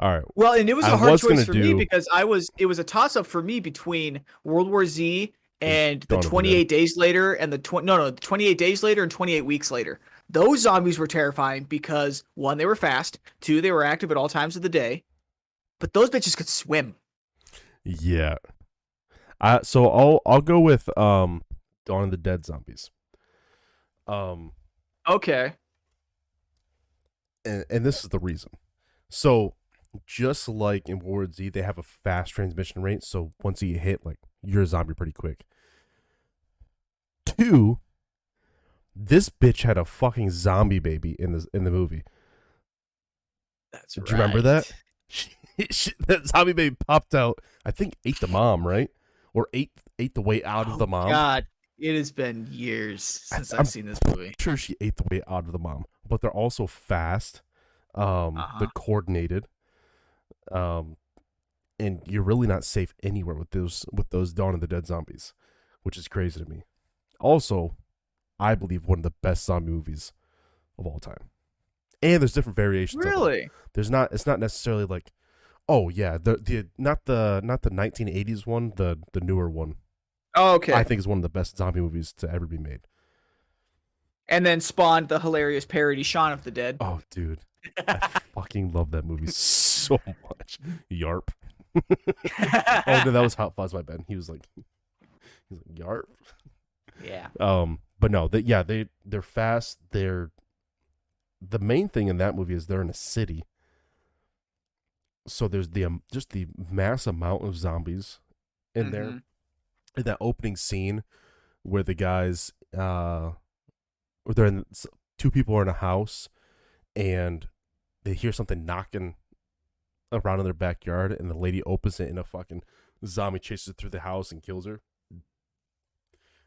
All right, Well, and it was a I hard was choice for do- me because I was it was a toss up for me between World War Z and the Dawn of the 28 days later and the 20 no no, the 28 days later and 28 weeks later. Those zombies were terrifying because one they were fast, two they were active at all times of the day. But those bitches could swim. yeah. I so I'll I'll go with um Dawn of the Dead zombies. Um, Okay. and, and this is the reason. So just like in World War Z, they have a fast transmission rate. So once you hit, like you're a zombie pretty quick. Two, this bitch had a fucking zombie baby in the in the movie. That's Do you remember that? She, [laughs] she, that zombie baby popped out. I think ate the mom, right? Or ate ate the way out of the mom. Oh, God, it has been years since I'm- I've seen this movie. sure she ate the way out of the mom, but they're also fast. Um, Uh-huh. they're coordinated. Um, and you're really not safe anywhere with those with those Dawn of the Dead zombies, which is crazy to me. Also, I believe one of the best zombie movies of all time. And there's different variations. Really? There's not. It's not necessarily like, oh yeah, the the not the not the 1980s one, the the newer one. Oh, okay. I think is one of the best zombie movies to ever be made. and then spawned the hilarious parody Shaun of the Dead. Oh, dude. I [laughs] fucking love that movie so much. Yarp. [laughs] Oh no, that was Hot Fuzz by Ben. He was like, he's like Yarp. yeah. Um, but no, they yeah they they're fast. They're the main thing in that movie is they're in a city. So there's the um, just the mass amount of zombies in there. That opening scene where the guys uh, they're in two people are in a house and they hear something knocking around in their backyard and the lady opens it and a fucking zombie chases her through the house and kills her.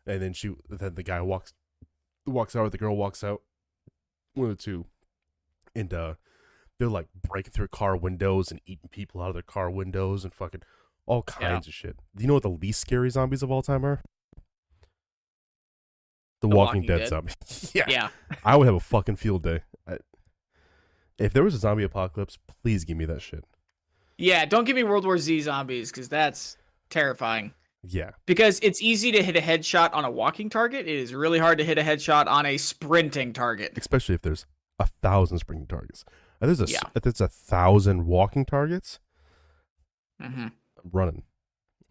And then she then the guy walks walks out or the girl walks out one of the two and uh they're like breaking through car windows and eating people out of their car windows and fucking all kinds of shit do you know what the least scary zombies of all time are the, The walking, Walking dead, Dead? zombies [laughs] yeah Yeah. I would have a fucking field day. I, if there was a zombie apocalypse, please give me that shit. Yeah. Don't give me World War Z zombies because that's terrifying. Yeah, Because it's easy to hit a headshot on a walking target. It is really hard to hit a headshot on a sprinting target. especially if there's a thousand sprinting targets. If there's a Yeah. if there's a thousand walking targets, hmm I'm running.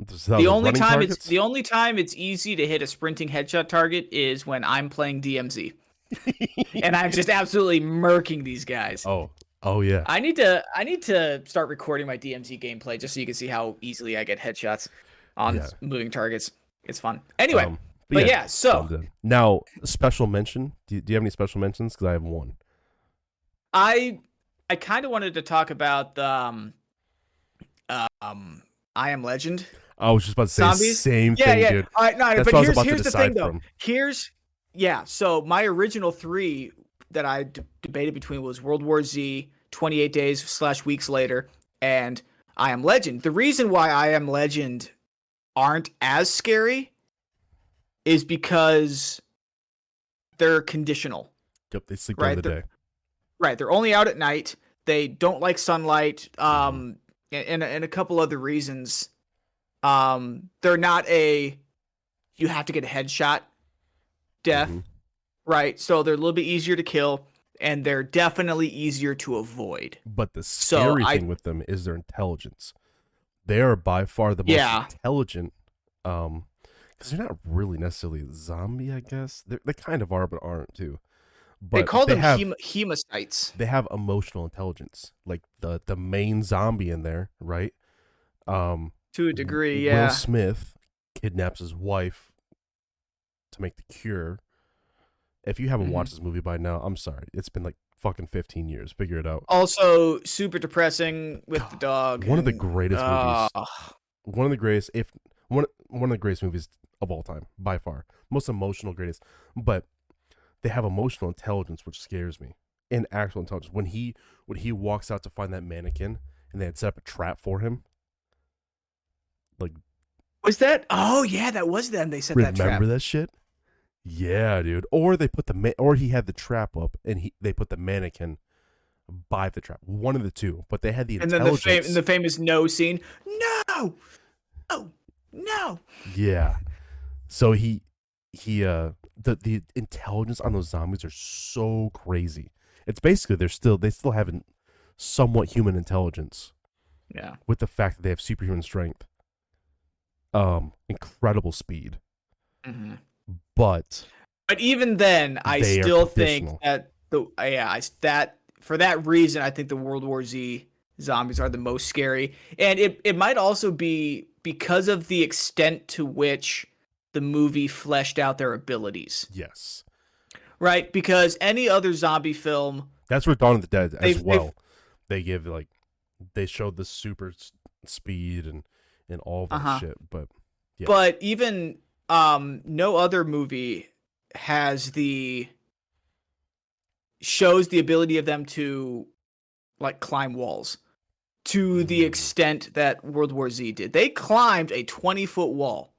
If there's a The only running time targets, it's the only time it's easy to hit a sprinting headshot target is when I'm playing DMZ [laughs] and I'm just absolutely murking these guys. oh oh yeah. I need to I need to start recording my DMZ gameplay just so you can see how easily I get headshots on Yeah. moving targets. It's fun. Anyway, Um, but yeah, so- now special mention. Do you, do you have any special mentions? Because I have one. I I kind of wanted to talk about the um, um I Am Legend. I was just about to say the same Yeah, thing, yeah. dude. All right, no, That's but what I was here's here's the thing though. from. Here's yeah. So my original three that I d- debated between was World War Z, 28 Days slash Weeks Later, and I Am Legend. The reason why I Am Legend aren't as scary is because they're conditional. Yep, they sleep Right, during the the- day. Right, they're only out at night. They don't like sunlight. Um, and and, and a couple other reasons. Um, they're not a you have to get a headshot death, Mhm. right? So they're a little bit easier to kill, and they're definitely easier to avoid. But the So scary I- thing with them is their intelligence. They are by far the most Yeah. intelligent. Um, because they're not really necessarily a zombie, I guess. They're, they kind of are, but aren't too. But they call them have hem- hemocytes. they have emotional intelligence, like the the main zombie in there, right? Um, To a degree, Will yeah. Will Smith kidnaps his wife to make the cure. If you haven't Mhm. watched this movie by now, I'm sorry. It's been like fucking 15 years. Figure it out. Also, super depressing with the dog. One of the and- greatest movies. Ah, one of the greatest, if one one of the greatest movies of all time, by far, most emotional, greatest. But they have emotional intelligence, which scares me. And actual intelligence. When he when he walks out to find that mannequin, and they had set up a trap for him. Like, Was that? Oh yeah, that was them. They set that trap. remember that shit? Yeah, dude. Or they put the ma- or he had the trap up, and he they put the mannequin by the trap. One of the two. But they had the and then the, fam- the famous no scene. No, oh no. Yeah. So he he uh the the intelligence on those zombies are so crazy. It's basically they're still they still have an- somewhat human intelligence Yeah. with the fact that they have superhuman strength. Um incredible speed. hmm But But even then, I still think that the yeah, I, that for that reason, I think the World War Z zombies are the most scary. And it, it might also be because of the extent to which the movie fleshed out their abilities. Yes. Right? Because any other zombie film. That's where Dawn of the Dead as well. they've- give like they showed the super speed and and all that Uh-huh. shit, but Yeah. But even um no other movie has the shows the ability of them to like climb walls to the Mm. extent that World War Z did. They climbed a 20 foot wall.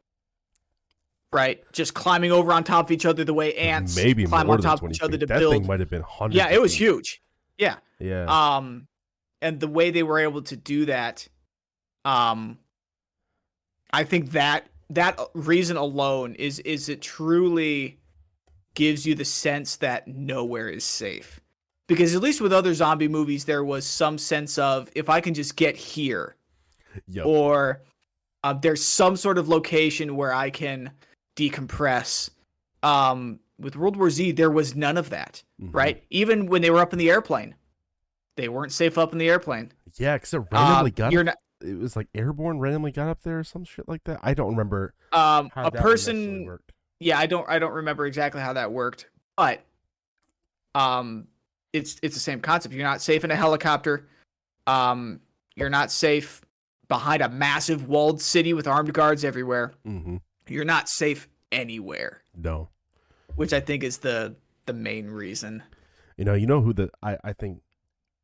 Right? Just climbing over on top of each other the way ants maybe climb on top of each other to that build. thing might have been hundreds. Yeah, it was feet. huge. Yeah. Yeah. Um, and the way they were able to do that, um, I think that that reason alone is is it truly gives you the sense that nowhere is safe. Because at least with other zombie movies, there was some sense of if I can just get here, Yep. or uh, there's some sort of location where I can decompress. Um, with World War Z, there was none of that, Mhm. right? Even when they were up in the airplane, they weren't safe up in the airplane. Yeah, because it randomly Um, got you're not it was like airborne randomly got up there or some shit like that. I don't remember um, a person. worked. Yeah, I don't I don't remember exactly how that worked, but um, it's it's the same concept. You're not safe in a helicopter. Um, you're not safe behind a massive walled city with armed guards everywhere. Mm-hmm. You're not safe anywhere. No, which I think is the the main reason. you know, you know who the I I think,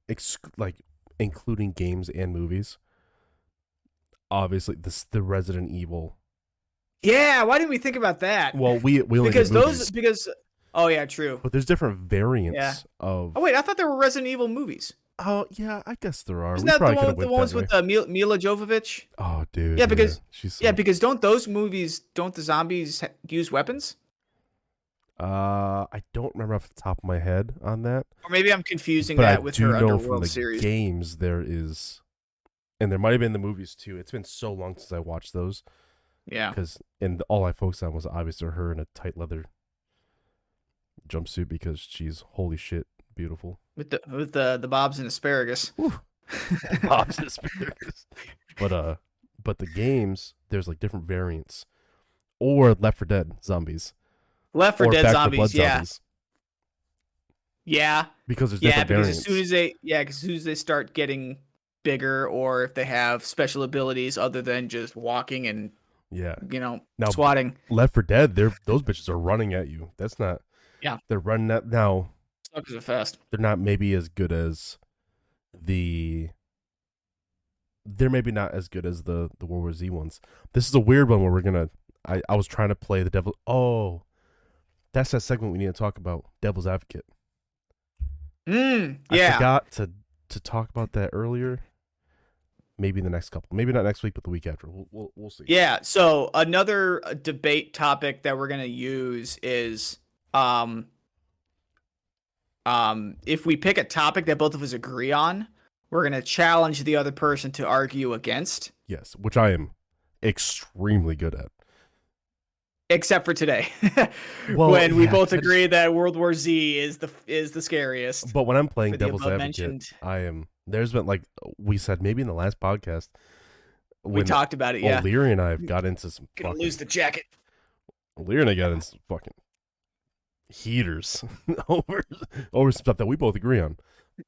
ex- like including games and movies. Obviously, this the Resident Evil. Yeah, why didn't we think about that? Well, we we only because those because oh yeah, true. but there's different variants Yeah. of. Oh wait, I thought there were Resident Evil movies. Oh yeah, I guess there are. Isn't we that the one with the ones with uh, Mil- Milla Jovovich? Oh, dude. Yeah, because- she's so Yeah, because don't those movies don't the zombies use weapons? Uh, I don't remember off the top of my head on that. Or maybe I'm confusing but that I with do her know from Underworld the series. games there is, and there might have been the movies too. It's been so long since I watched those Yeah. because and all I focused on was obviously her in a tight leather jumpsuit because she's holy shit beautiful. With the with the the bobs and asparagus. [laughs] Bob's and asparagus. But uh, but the games there's like different variants, or Left for Dead zombies, Left for Dead zombies, Blood yeah. zombies Yeah. because there's Yeah, different because variants. as soon as they yeah, 'cause as soon as they start getting bigger or if they have special abilities other than just walking and yeah, you know Now- swatting. Left for Dead, they're those bitches are running at you. That's not. Yeah. they're running at now. Suckers are fast. They're not maybe as good as the. They're maybe not as good as the the World War Z ones. This is a weird one where we're gonna. I I was trying to play the devil. Oh, that's that segment we need to talk about. Devil's Advocate. Mm, I yeah. forgot to to talk about that earlier. Maybe the next couple. Maybe not next week, but the week after. We'll we'll, we'll see. Yeah. So another uh, debate topic that we're gonna use is um um if we pick a topic that both of us agree on, we're gonna challenge the other person to argue against. Yes, which I am extremely good at. Except for today, [laughs] Well, when we yeah, both agree that World War Z is the is the scariest. But when I'm playing Devil's Advocate, mentioned- I am. There's been like we said maybe in the last podcast we talked about it. Yeah. O'Leary and I have got into some Gonna fucking, lose the jacket. O'Leary and I got into some fucking heaters [laughs] over over some stuff that we both agree on,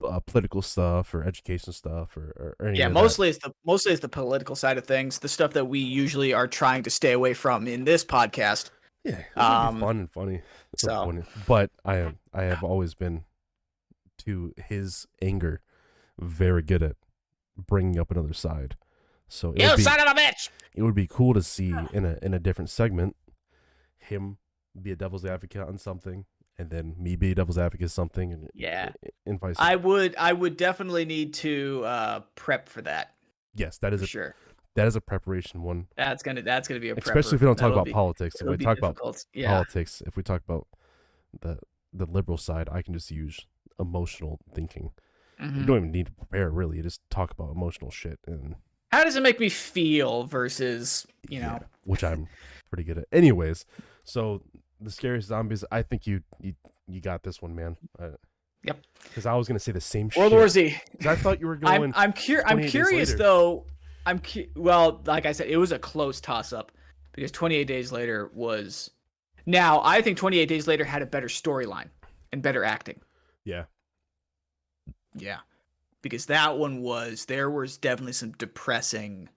uh, political stuff or education stuff or, or, or any Yeah, of that. mostly it's the mostly it's the political side of things, the stuff that we usually are trying to stay away from in this podcast. Yeah, it's gonna be Um, fun and funny. So so- funny. But I am I have always been to his anger very good at bringing up another side. So it would be, of a bitch! it would be cool to see in a in a different segment him be a devil's advocate on something and then me be a devil's advocate something and Yeah. and vice I would I would definitely need to uh prep for that yes that is a sure. that is a preparation one That's gonna that's gonna be a especially if we don't talk about be- politics if we talk about yeah. politics if we talk about the the liberal side i can just use emotional thinking you Mhm. don't even need to prepare really you just talk about emotional shit and How does it make me feel versus you know? yeah, which i'm [laughs] pretty good at anyways so the scariest zombies i think you you you got this one man uh, Yep. Because I was gonna say the same World shit. War Z. I thought you were [laughs] going. I'm I'm, cur- I'm curious though. I'm cu- well, like I said, it was a close toss up because 28 days later was. Now I think 28 days later had a better storyline and better acting. yeah. Yeah, because that one was there was definitely some depressing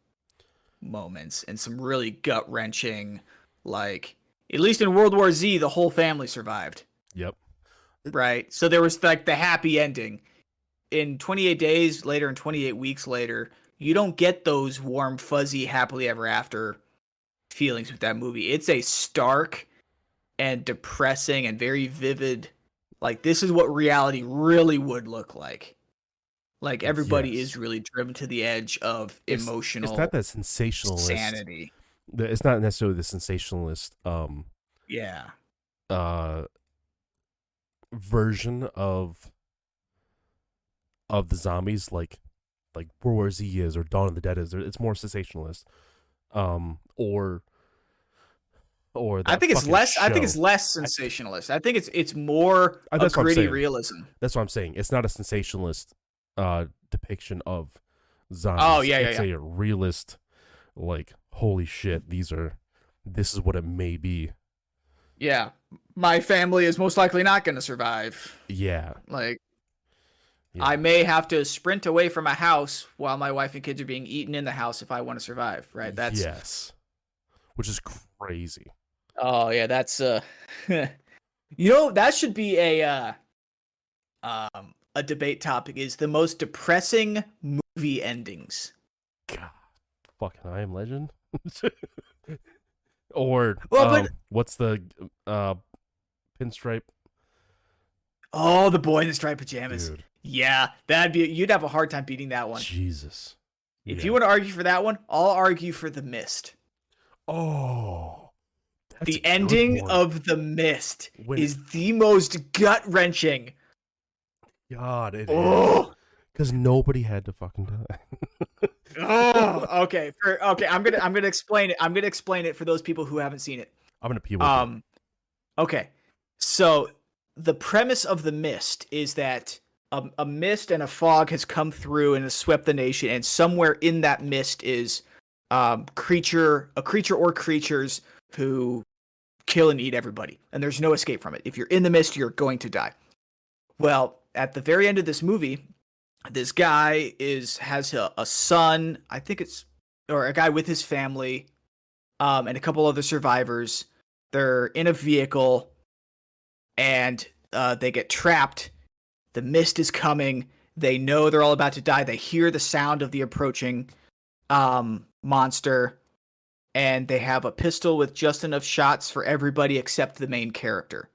moments and some really gut wrenching, like at least in World War Z, the whole family survived. Yep. right? So there was like the happy ending. In 28 days later and 28 weeks later, you don't get those warm, fuzzy, happily ever after feelings with that movie. It's a stark and depressing and very vivid. Like this is what reality really would look like. Like everybody Yes. is really driven to the edge of It's- emotional It's not that sensationalist. sanity. The- It's not necessarily the sensationalist um Yeah. uh version of of the zombies like like World War Z is or Dawn of the Dead is. It's more sensationalist. Um or or I think it's less I think it's less sensationalist. I think it's it's more Uh, that's gritty realism. That's what I'm saying. It's not a sensationalist uh depiction of zombies. Oh, yeah, yeah, it's a realist like holy shit, these are this is what it may be. Yeah. My family is most likely not going to survive. Yeah. Like, Yeah. I may have to sprint away from a house while my wife and kids are being eaten in the house if I want to survive, right? That's yes. Which is crazy. Oh, yeah, that's uh [laughs] You know, that should be a uh um a debate topic is the most depressing movie endings. God, fucking I am Legend. Or Well, um, but- what's the uh pinstripe Oh, the boy in the striped pajamas. dude? Yeah, that'd be you'd have a hard time beating that one. Jesus. If Yeah. you want to argue for that one, I'll argue for the mist. oh, the ending one. of the mist is the most gut wrenching. God, it is Oh, because nobody had to fucking die. [laughs] oh, okay. For, okay, I'm gonna I'm gonna explain it. I'm gonna explain it for those people who haven't seen it. I'm gonna pee. Um, okay. So the premise of the mist is that a, a mist and a fog has come through and has swept the nation, and somewhere in that mist is um creature, a creature or creatures who kill and eat everybody, and there's no escape from it. If you're in the mist, you're going to die. Well, at the very end of this movie, this guy is has a, a son. I think it's or a guy with his family, um, and a couple other survivors. They're in a vehicle, and uh, they get trapped. The mist is coming. They know they're all about to die. They hear the sound of the approaching um, monster, and they have a pistol with just enough shots for everybody except the main character.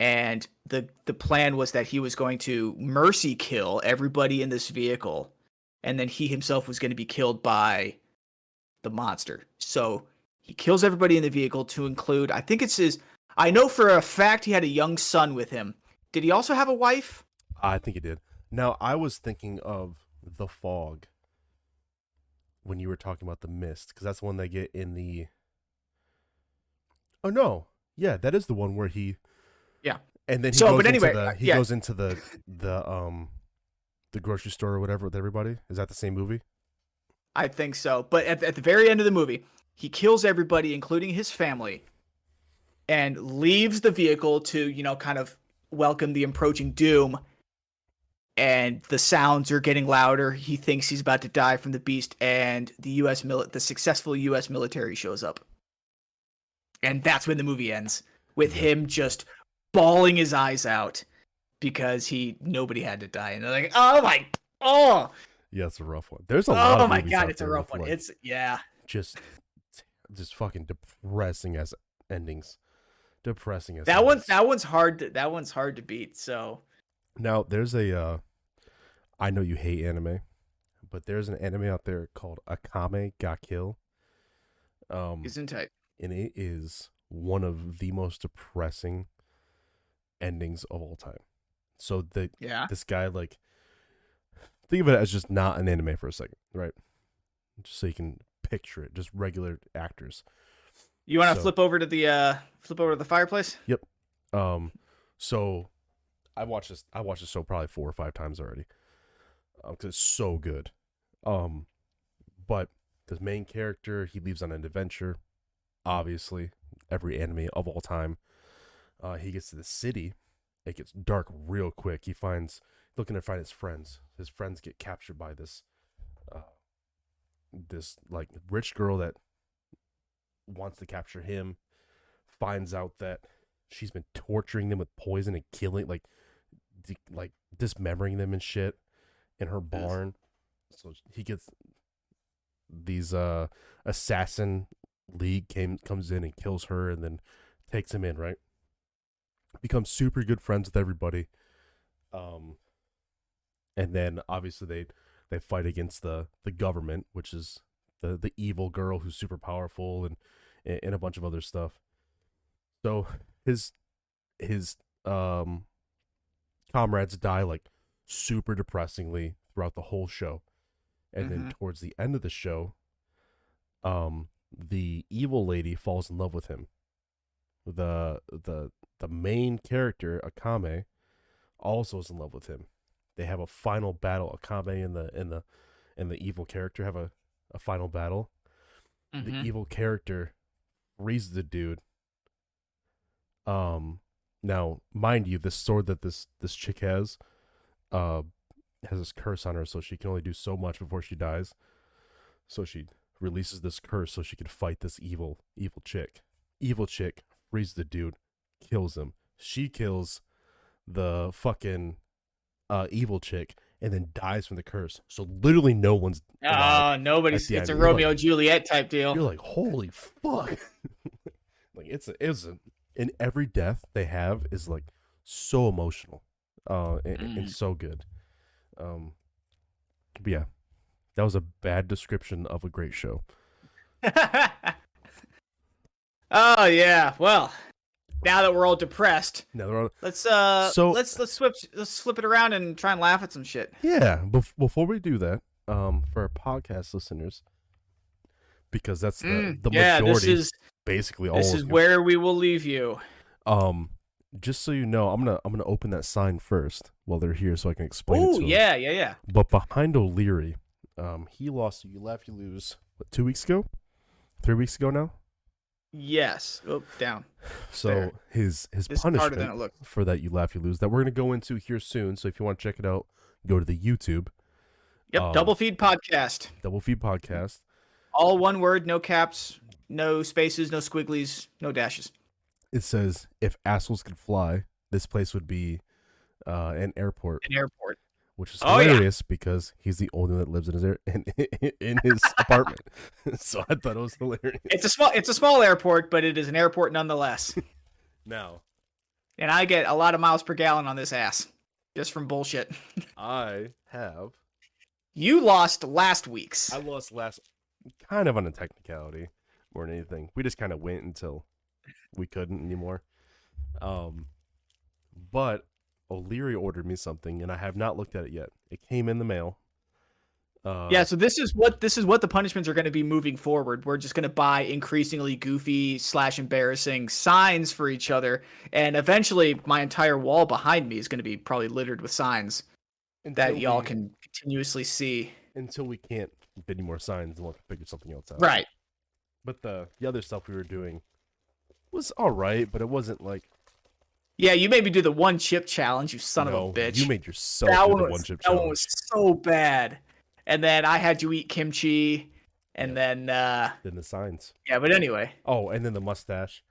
And the the plan was that he was going to mercy kill everybody in this vehicle, and then he himself was going to be killed by the monster. So he kills everybody in the vehicle to include, I think it's his. I know for a fact he had a young son with him. Did he also have a wife? I think he did. Now I was thinking of the fog when you were talking about the mist because that's the one they get in the. Oh no! Yeah, that is the one where he. Yeah. And then he So, goes but into the uh, he yeah. goes into the the um the grocery store or whatever with everybody. Is that the same movie? I think so. But at, at the very end of the movie, he kills everybody, including his family, and leaves the vehicle to, you know, kind of welcome the approaching doom. And the sounds are getting louder. He thinks he's about to die from the beast, and the U.S. mili- the successful U.S. military shows up. And that's when the movie ends with him just bawling his eyes out because he nobody had to die, and they're like, "Oh my, oh, Yeah, it's a rough one. There's a lot. oh my god, it's a rough one. like, It's yeah." just just fucking depressing as endings. Depressing as That one's that one's hard. To, that one's hard to beat. So Now there's a uh I know you hate anime, but there's an anime out there called Akame ga Kill. Um isn't tight. and it is one of the most depressing endings of all time. So the Yeah. this guy like think of it as just not an anime for a second, right? Just so you can picture it, just regular actors. You want to So- flip over to the uh flip over to the fireplace? Yep. Um, so I watched this. I watched this show probably four or five times already, because um, it's so good. Um, but the main character he leaves on an adventure. Obviously, every anime of all time. Uh, he gets to the city. It gets dark real quick. He finds looking to find his friends. His friends get captured by this, uh, this like rich girl that wants to capture him. Finds out that she's been torturing them with poison and killing, like, de- like dismembering them and shit in her barn. So he gets these uh assassin league came comes in and kills her and then takes him in right becomes super good friends with everybody. Um and then obviously they they fight against the the government which is the the evil girl who's super powerful and and a bunch of other stuff. So his his um comrades die like super depressingly throughout the whole show. And mm-hmm. then towards the end of the show um the evil lady falls in love with him. The the the main character akame also is in love with him they have a final battle akame and the and the and the evil character have a, a final battle mm-hmm. the evil character frees the dude um now mind you this sword that this this chick has uh has this curse on her, so she can only do so much before she dies. So she releases this curse so she can fight this evil, evil chick. Evil chick frees the dude, kills him. She kills the fucking uh, evil chick and then dies from the curse. So literally no one's Oh, nobody's it's a Romeo like, Juliet type deal. You're like, holy fuck. [laughs] like it's a it's a in every death they have is like so emotional. Uh and, mm. and so good. Um, but yeah, that was a bad description of a great show. [laughs] oh yeah, well, now that we're all depressed, now all... let's uh, so let's let's flip let's flip it around and try and laugh at some shit. Yeah, bef- before we do that, um, for our podcast listeners, because that's the, mm, the yeah, majority, this is basically all. This is where we will leave you. Um, just so you know, I'm gonna I'm gonna open that sign first while they're here, so I can explain Oh to them. yeah, yeah, yeah. But behind O'Leary, um, he lost. You left. you lose. What, two weeks ago, three weeks ago now. Yes. Oh, down. So there. his his this punishment for that you laugh, you lose that we're gonna go into here soon. So if you want to check it out, go to the YouTube. Yep. Um, double feed podcast. Double feed podcast. All one word, no caps, no spaces, no squigglies, no dashes it says if assholes could fly, this place would be uh, an airport. An airport. Which is oh, hilarious yeah. because he's the only one that lives in his air, [laughs] in, in his [laughs] apartment. [laughs] so I thought it was hilarious. It's a small it's a small airport, but it is an airport nonetheless. no. And I get a lot of miles per gallon on this ass. Just from bullshit. I have. You lost last week's. I lost last kind of on a technicality more than anything. We just kind of went until we couldn't anymore. Um, but O'Leary ordered me something, and I have not looked at it yet. It came in the mail. Uh, yeah, so this is what this is what the punishments are going to be moving forward. We're just going to buy increasingly goofy slash embarrassing signs for each other, and eventually, my entire wall behind me is going to be probably littered with signs that y'all we, can continuously see. Until we can't get any more signs, and we'll have to figure something else out. Right. But the the other stuff we were doing was all right, but it wasn't like. Yeah, you made me do the one chip challenge, you son no, of a bitch. You made yourself that do the was, one chip that challenge. That one was so bad. And then I had you eat kimchi, and yeah. then uh then the signs. Yeah, but anyway. Oh, and then the mustache.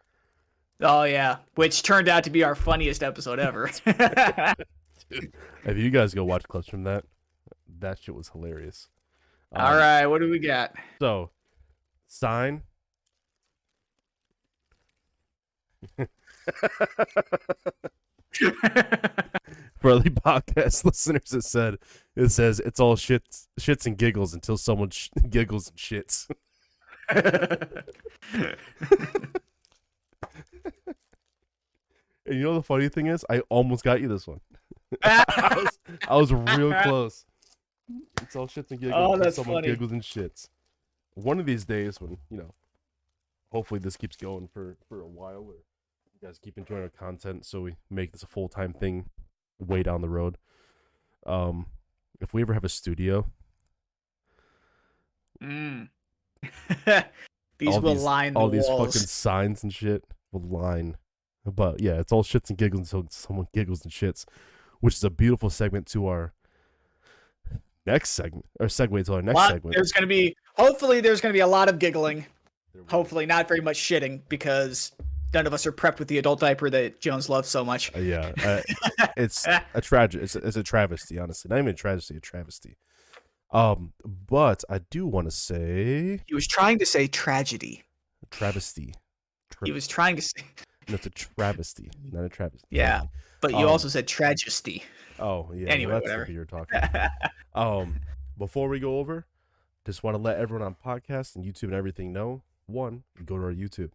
Oh yeah, which turned out to be our funniest episode ever. Dude, [laughs] if you guys go watch clips from that, that shit was hilarious. Um, All right, what do we got? So, sign [laughs] [laughs] For the podcast [laughs] listeners, it said it says it's all shits, shits and giggles until someone sh- [laughs] giggles and shits. and you know the funny thing is, I almost got you this one. I, was, I was real close. It's all shits and giggles. Oh, that's someone funny. giggles and shits. One of these days, when you know, hopefully this keeps going for for a while, or guys keep enjoying our content so we make this a full time thing way down the road. Um, if we ever have a studio, Mm. [laughs] these all will these, line the all these walls. fucking signs and shit will line. But yeah, it's all shits and giggles until someone giggles and shits, which is a beautiful segment to our next segment or segue to our next Lot- segment. There's going to be, hopefully, there's going to be a lot of giggling. There we go. Hopefully, not very much shitting because none of us are prepped with the adult diaper that Jones loves so much. Uh, yeah, uh, [laughs] it's a tragedy. It's a, it's a travesty, honestly. Not even a tragedy, a travesty. Um, but I do want to say He was trying to say tragedy. travesty. Tra- He was trying to say, [laughs] no, it's a travesty, not a travesty. Yeah. but you Um, also said tragedy. Oh yeah. Anyway, well, that's whatever. what you're talking. [laughs] Um, before we go over, just want to let everyone on podcast and YouTube and everything know: one, go to our YouTube.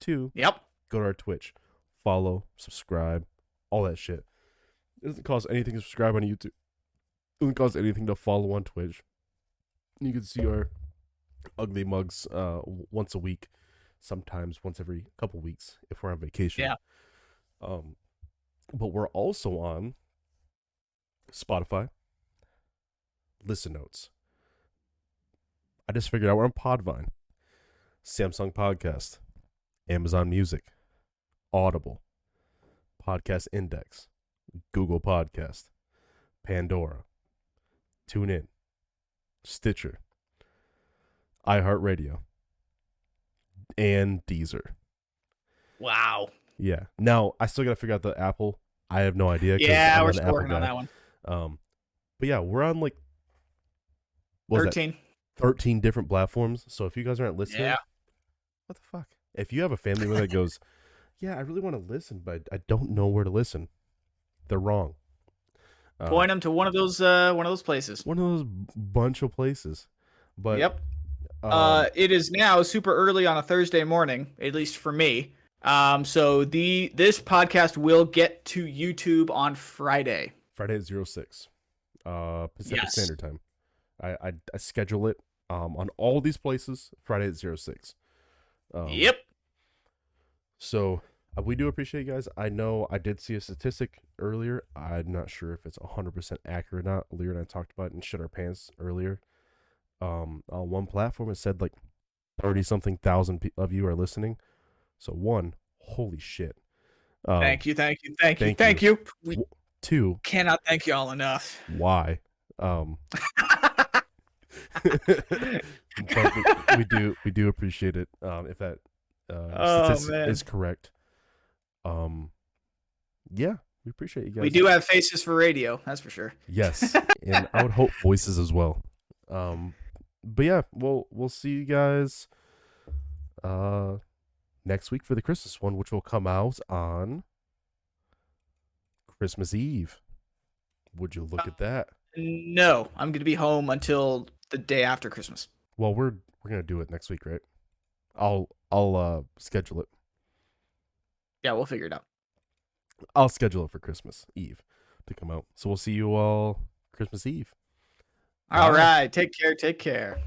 Two, yep. go to our Twitch, follow, subscribe, all that shit. It doesn't cost anything to subscribe on YouTube. It doesn't cost anything to follow on Twitch. You can see our ugly mugs uh once a week, sometimes once every couple weeks if we're on vacation. Yeah. Um, but we're also on Spotify, Listen Notes. I just figured out we're on Podbean, Samsung Podcast, Amazon Music, Audible, Podcast Index, Google Podcast, Pandora, TuneIn, Stitcher, iHeartRadio, and Deezer. Wow. Yeah. Now I still gotta figure out the Apple. I have no idea. Yeah, I'm we're still working on that one. Um, but yeah, we're on like what was that, 13. thirteen different platforms. So if you guys aren't listening, Yeah. what the fuck? If you have a family member that goes, "Yeah, I really want to listen, but I don't know where to listen," they're wrong. Uh, Point them to one of those uh one of those places. one of those bunch of places. But yep. um, Uh, it is now super early on a Thursday morning, at least for me. Um, so the this podcast will get to YouTube on Friday. Friday at zero six, uh, Pacific Yes. Standard Time. I, I I schedule it um on all these places Friday at zero six. Um, yep. So uh, we do appreciate you guys. I know I did see a statistic earlier. I'm not sure if it's 100% accurate or not. Lear and I talked about it and shit our pants earlier. Um, on one platform, it said like 30 something thousand of you are listening. So, one, holy shit. Um, thank you, thank you, thank you, thank thank you. We Two, cannot thank you all enough. why? Um, [laughs] [laughs] but we, we do we do appreciate it. Um, if that uh, Oh, is correct. Um, yeah, we appreciate you guys. we do have faces for radio, that's for sure. Yes, [laughs] and I would hope voices as well. Um, but yeah, we'll we'll see you guys uh next week for the Christmas one, which will come out on Christmas Eve. Would you look at that? No, I'm gonna be home until the day after Christmas. Well, we're we're gonna do it next week, right? I'll I'll uh schedule it. Yeah, we'll figure it out. I'll schedule it for Christmas Eve to come out. So we'll see you all Christmas Eve. All Bye. right, take care, take care.